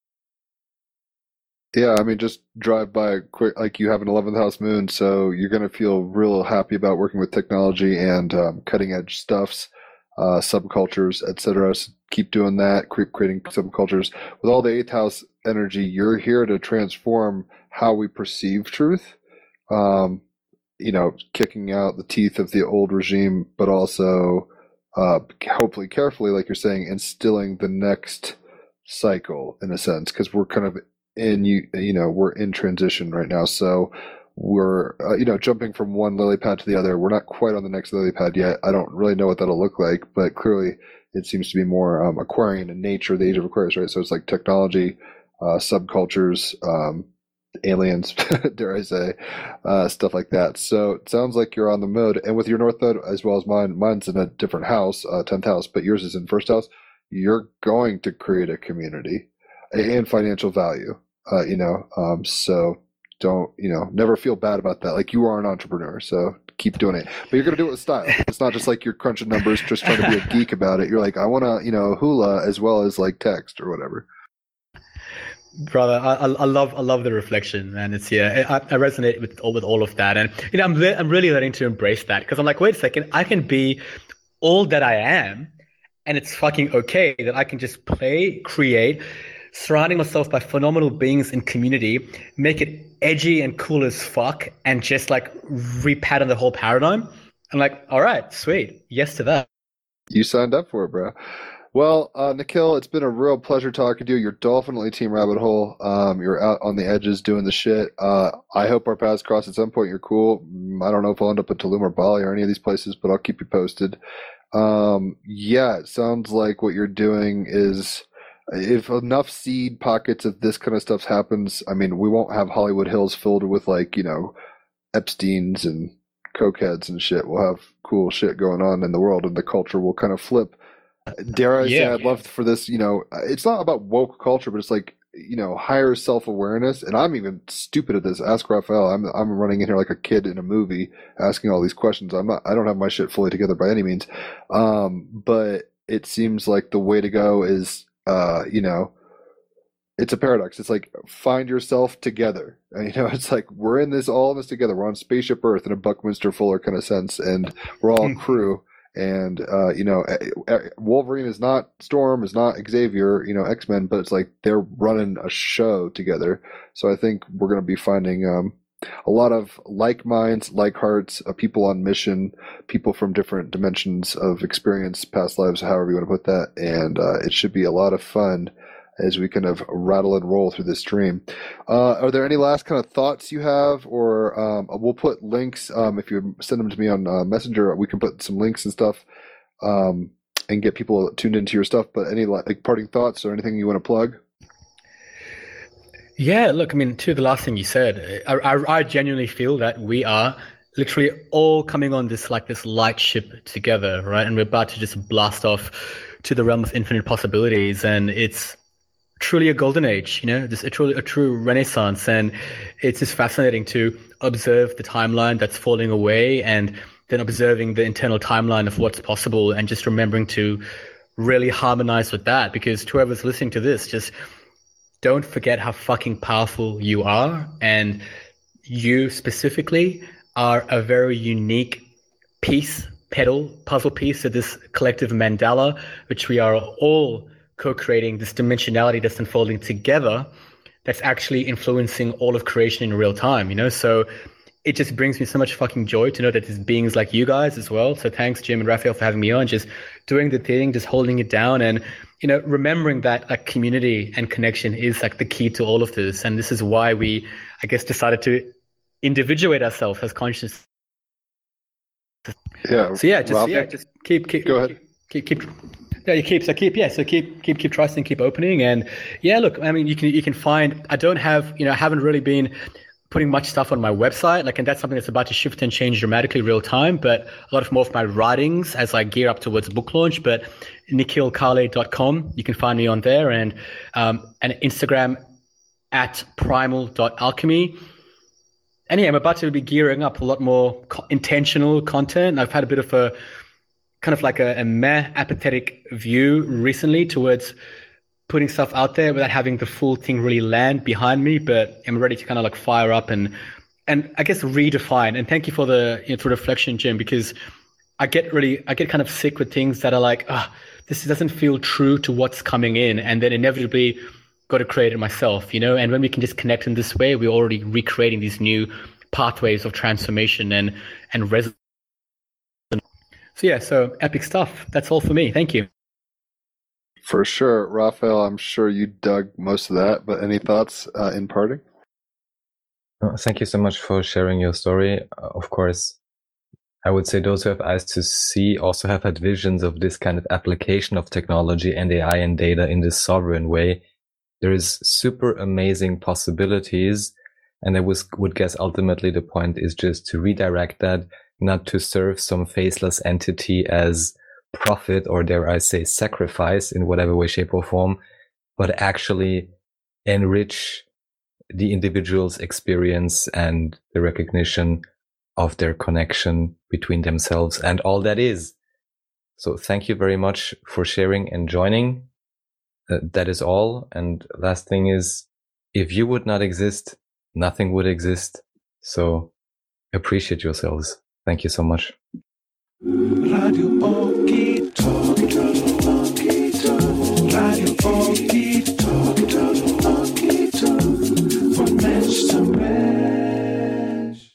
Yeah, I mean, just drive by quick. Like you have an 11th house moon, so you're going to feel real happy about working with technology and um, cutting edge stuffs uh, subcultures, etc. So keep doing that, keep creating subcultures. With all the eighth house energy, you're here to transform how we perceive truth. Um, you know, kicking out the teeth of the old regime, but also, uh, hopefully, carefully, like you're saying, instilling the next cycle in a sense, because we're kind of in you, you know, we're in transition right now. So we're uh, you know jumping from one lily pad to the other. We're not quite on the next lily pad yet. I don't really know what that'll look like, but clearly it seems to be more um, Aquarian in nature, the age of Aquarius, right? So it's like technology, uh, subcultures, um, aliens, dare I say, uh, stuff like that. So it sounds like you're on the mode, and with your north node as well as mine, mine's in a different house, uh, tenth house, but yours is in first house. You're going to create a community and financial value. Uh, you know, um, so don't you know never feel bad about that. Like you are an entrepreneur so keep doing it. But you're going to do it with style. It's not just like you're crunching numbers just trying to be a geek about it. You're like i want to you know hula as well as like text or whatever. Brother I, I love i love the reflection and it's yeah I, I resonate with all with all of that. And you know i'm, re- I'm really learning to embrace that because i'm like wait a second i can be all that i am and it's fucking okay that i can just play create surrounding myself by phenomenal beings in community, make it edgy and cool as fuck, and just like repattern the whole paradigm. I'm like, all right, sweet, yes to that. You signed up for it, bro. Well, uh, Nikhil, it's been a real pleasure talking to you. You're definitely Team Rabbit Hole. Um, you're out on the edges doing the shit. Uh, I hope our paths cross at some point. You're cool. I don't know if I'll end up in Tulum or Bali or any of these places, but I'll keep you posted. Um, yeah, it sounds like what you're doing is if enough seed pockets of this kind of stuff happens, I mean, we won't have Hollywood Hills filled with like you know Epstein's and cokeheads and shit. We'll have cool shit going on in the world, and the culture will kind of flip. Dare I yeah, say, I'd yeah. love for this. You know, it's not about woke culture, but it's like you know higher self awareness. And I'm even stupid at this. Ask Raphael. I'm I'm running in here like a kid in a movie, asking all these questions. I'm not. I don't have my shit fully together by any means. Um, but it seems like the way to go is uh, you know, it's a paradox. It's like find yourself together. And, you know, it's like we're in this all of this together. We're on spaceship Earth in a Buckminster Fuller kind of sense, and we're all hmm. crew. And uh, you know, Wolverine is not Storm, is not Xavier, you know, X Men, but it's like they're running a show together. So I think we're going to be finding um, a lot of like minds, like hearts, uh, people on mission, people from different dimensions of experience, past lives, however you want to put that. And uh, it should be a lot of fun as we kind of rattle and roll through this dream. Uh, are there any last kind of thoughts you have, or um, we'll put links um, if you send them to me on uh, Messenger. We can put some links and stuff um, and get people tuned into your stuff. But any like parting thoughts or anything you want to plug? Yeah, look, I mean, to the last thing you said, I, I, I, genuinely feel that we are literally all coming on this like this light ship together, right? And we're about to just blast off to the realm of infinite possibilities, and it's truly a golden age, you know, this a truly a true renaissance, and it's just fascinating to observe the timeline that's falling away, and then observing the internal timeline of what's possible, and just remembering to really harmonize with that, because whoever's listening to this, just don't forget how fucking powerful you are. And you specifically are a very unique piece, pedal, puzzle piece of this collective mandala, which we are all co creating, this dimensionality that's unfolding together that's actually influencing all of creation in real time, you know? So it just brings me so much fucking joy to know that there's beings like you guys as well. So thanks, Jim and Raphael, for having me on, just doing the thing, just holding it down. And you know, remembering that a community and connection is like the key to all of this. And this is why we, I guess, decided to individuate ourselves as conscious. Yeah. So yeah, just Rob, yeah, just keep keep go ahead. Keep keep. yeah, you keep so keep yeah, so keep keep keep trusting, keep opening, and yeah, look, I mean, you can you can find. I don't have you know, I haven't really been putting much stuff on my website. Like, and that's something that's about to shift and change dramatically real time. But a lot of more of my writings as I gear up towards book launch. But nikhilkale.com, you can find me on there and, um, and Instagram at primal.alchemy. And yeah, I'm about to be gearing up a lot more co- intentional content. I've had a bit of a kind of like a, a meh apathetic view recently towards putting stuff out there without having the full thing really land behind me, but I'm ready to kind of like fire up and and I guess redefine. And thank you for the you know, for reflection, Jim, because I get really I get kind of sick with things that are like, ah, oh, this doesn't feel true to what's coming in, and then inevitably got to create it myself, you know. And when we can just connect in this way, we're already recreating these new pathways of transformation and and resonance. So yeah, so epic stuff. That's all for me. Thank you. For sure. Raphael, I'm sure you dug most of that, but any thoughts uh, in parting? Uh, Thank you so much for sharing your story. Uh, Of course, I would say those who have eyes to see also have had visions of this kind of application of technology and AI and data in this sovereign way. There is super amazing possibilities. And I was, would guess ultimately the point is just to redirect that, not to serve some faceless entity as profit or dare I say sacrifice in whatever way, shape or form, but actually enrich the individual's experience and the recognition of their connection between themselves and all that is. So thank you very much for sharing and joining. Uh, that is all. And last thing is, if you would not exist, nothing would exist. So appreciate yourselves. Thank you so much. Radio Okie Talk. Radio Okie